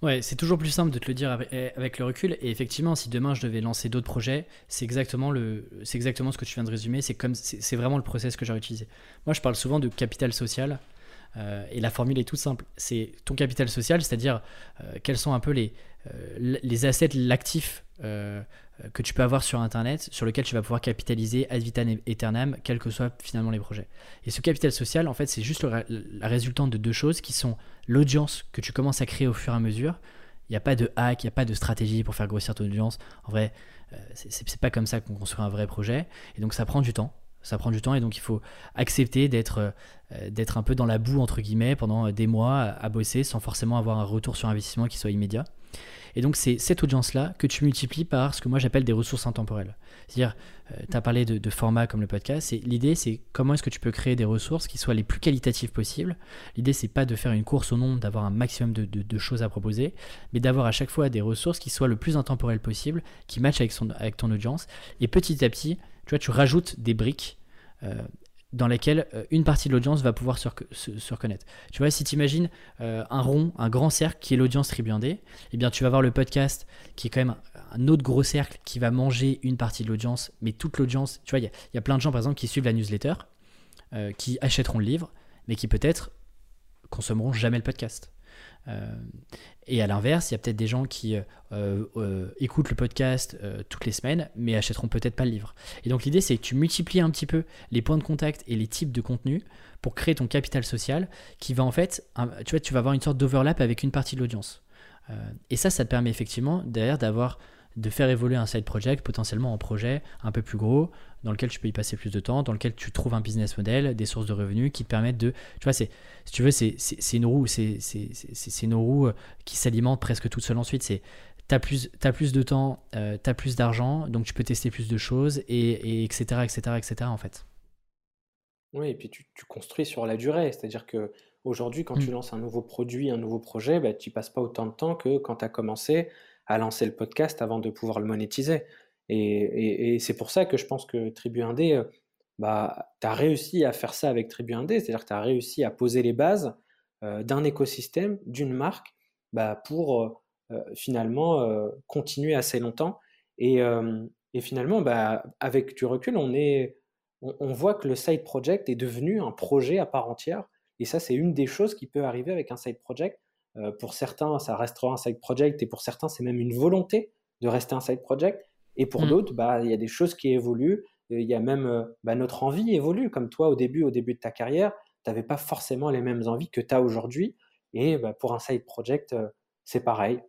Ouais, c'est toujours plus simple de te le dire eh, avec, le recul. Et effectivement, si demain je devais lancer d'autres projets, c'est exactement, exactement ce que tu viens de résumer. C'est vraiment le process que j'aurais utilisé. Moi, je parle souvent de capital social. Et la formule est toute simple. C'est ton capital social, c'est-à-dire quels sont un peu les, les assets, l'actif que tu peux avoir sur Internet, sur lequel tu vas pouvoir capitaliser ad vitam aeternam, quels que soient finalement les projets. Et ce capital social, en fait, c'est juste la résultante de deux choses qui sont l'audience que tu commences à créer au fur et à mesure. Il n'y a pas de hack, il n'y a pas de stratégie pour faire grossir ton audience. En vrai, euh, c'est pas comme ça qu'on construit un vrai projet. Et donc ça prend du temps. Ça prend du temps et donc il faut accepter d'être euh, d'être un peu dans la boue entre guillemets pendant des mois à bosser sans forcément avoir un retour sur investissement qui soit immédiat. Et donc, c'est cette audience-là que tu multiplies par ce que moi j'appelle des ressources intemporelles. C'est-à-dire, euh, tu as parlé de, formats comme le podcast, l'idée, c'est comment est-ce que tu peux créer des ressources qui soient les plus qualitatives possibles. L'idée, c'est pas de faire une course au nombre, d'avoir un maximum de, de, choses à proposer, mais d'avoir à chaque fois des ressources qui soient le plus intemporelles possible, qui matchent avec, son, avec ton audience. Et petit à petit, tu vois, tu rajoutes des briques. Euh, dans lesquelles euh, une partie de l'audience va pouvoir se, reconnaître. Tu vois, si tu imagines euh, un rond, un grand cercle qui est l'audience tribuandée, eh bien tu vas voir le podcast qui est quand même un autre gros cercle qui va manger une partie de l'audience, mais toute l'audience, tu vois, il y, a plein de gens par exemple qui suivent la newsletter, qui achèteront le livre, mais qui peut-être consommeront jamais le podcast. Euh, et à l'inverse, il y a peut-être des gens qui euh, euh, écoutent le podcast toutes les semaines, mais achèteront peut-être pas le livre. Et donc l'idée, c'est que tu multiplies un petit peu les points de contact et les types de contenus pour créer ton capital social, qui va en fait, tu vois, tu vas avoir une sorte d'overlap avec une partie de l'audience. et ça, ça te permet effectivement derrière d'avoir de faire évoluer un side project potentiellement en projet un peu plus gros dans lequel tu peux y passer plus de temps, dans lequel tu trouves un business model, des sources de revenus qui te permettent de, tu vois, c'est, si tu veux, c'est, une roue, c'est, une roue euh, qui s'alimente presque toute seule ensuite. C'est, t'as plus, as plus de temps, euh, tu as plus d'argent, donc tu peux tester plus de choses et, etc., etc., etc. En fait. Oui, et puis tu, construis sur la durée, c'est-à-dire que aujourd'hui, quand tu mm. lances un nouveau produit, un nouveau projet, bah, tu passes pas autant de temps que quand tu as commencé à lancer le podcast avant de pouvoir le monétiser. Et, c'est pour ça que je pense que Tribu Indé, euh, bah, tu as réussi à faire ça avec Tribu Indé, c'est-à-dire que tu as réussi à poser les bases euh, d'un écosystème, d'une marque, bah, pour euh, finalement continuer assez longtemps. Et, finalement, bah, avec du recul, on, est, on, voit que le side project est devenu un projet à part entière. Et ça, c'est une des choses qui peut arriver avec un side project. Pour certains, ça restera un side project, et pour certains, c'est même une volonté de rester un side project. Et pour mmh. d'autres, bah, il y a des choses qui évoluent. Il y a même euh, bah, notre envie évolue. Comme toi, au début, au début de ta carrière, tu n'avais pas forcément les mêmes envies que tu as aujourd'hui. Et bah, pour un side project, euh, c'est pareil.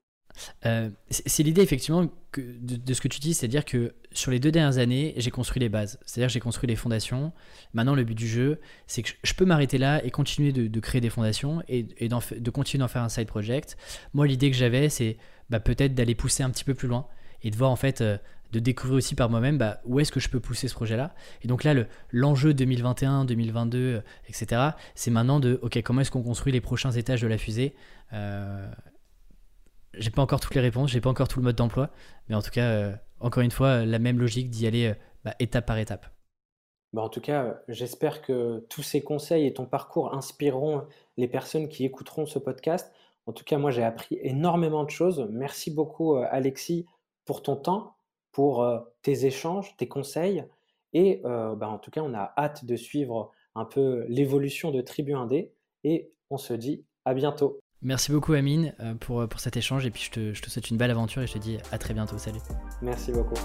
Euh, c'est l'idée effectivement de, ce que tu dis, c'est-à-dire que sur les deux dernières années, j'ai construit les bases, c'est-à-dire j'ai construit les fondations. Maintenant, le but du jeu, c'est que je peux m'arrêter là et continuer de, créer des fondations et, de continuer d'en faire un side project. Moi, l'idée que j'avais, c'est bah, peut-être d'aller pousser un petit peu plus loin et de voir en fait, euh, de découvrir aussi par moi-même bah, où est-ce que je peux pousser ce projet-là. Et donc là, l'enjeu 2021, 2022, etc., c'est maintenant de, ok, comment est-ce qu'on construit les prochains étages de la fusée? Euh, J'ai pas encore toutes les réponses, j'ai pas encore tout le mode d'emploi, mais en tout cas, euh, encore une fois, la même logique d'y aller euh, bah, étape par étape. Bah en tout cas, j'espère que tous ces conseils et ton parcours inspireront les personnes qui écouteront ce podcast. En tout cas, moi, j'ai appris énormément de choses. Merci beaucoup, Alexis, pour ton temps, pour euh, tes échanges, tes conseils. Et euh, bah, en tout cas, on a hâte de suivre un peu l'évolution de Tribu Indé. Et on se dit à bientôt. Merci beaucoup Amine euh, pour, pour cet échange et puis je te, je te souhaite une belle aventure et je te dis à très bientôt. Salut. Merci beaucoup.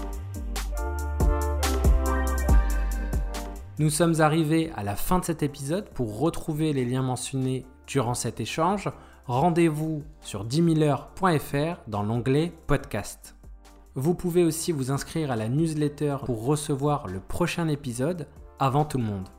Nous sommes arrivés à la fin de cet épisode. Pour retrouver les liens mentionnés durant cet échange, rendez-vous sur 10 heures.fr dans l'onglet podcast. Vous pouvez aussi vous inscrire à la newsletter pour recevoir le prochain épisode avant tout le monde.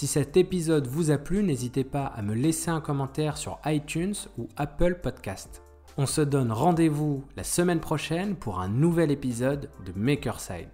Si cet épisode vous a plu, n'hésitez pas à me laisser un commentaire sur iTunes ou Apple Podcast. On se donne rendez-vous la semaine prochaine pour un nouvel épisode de Makerside.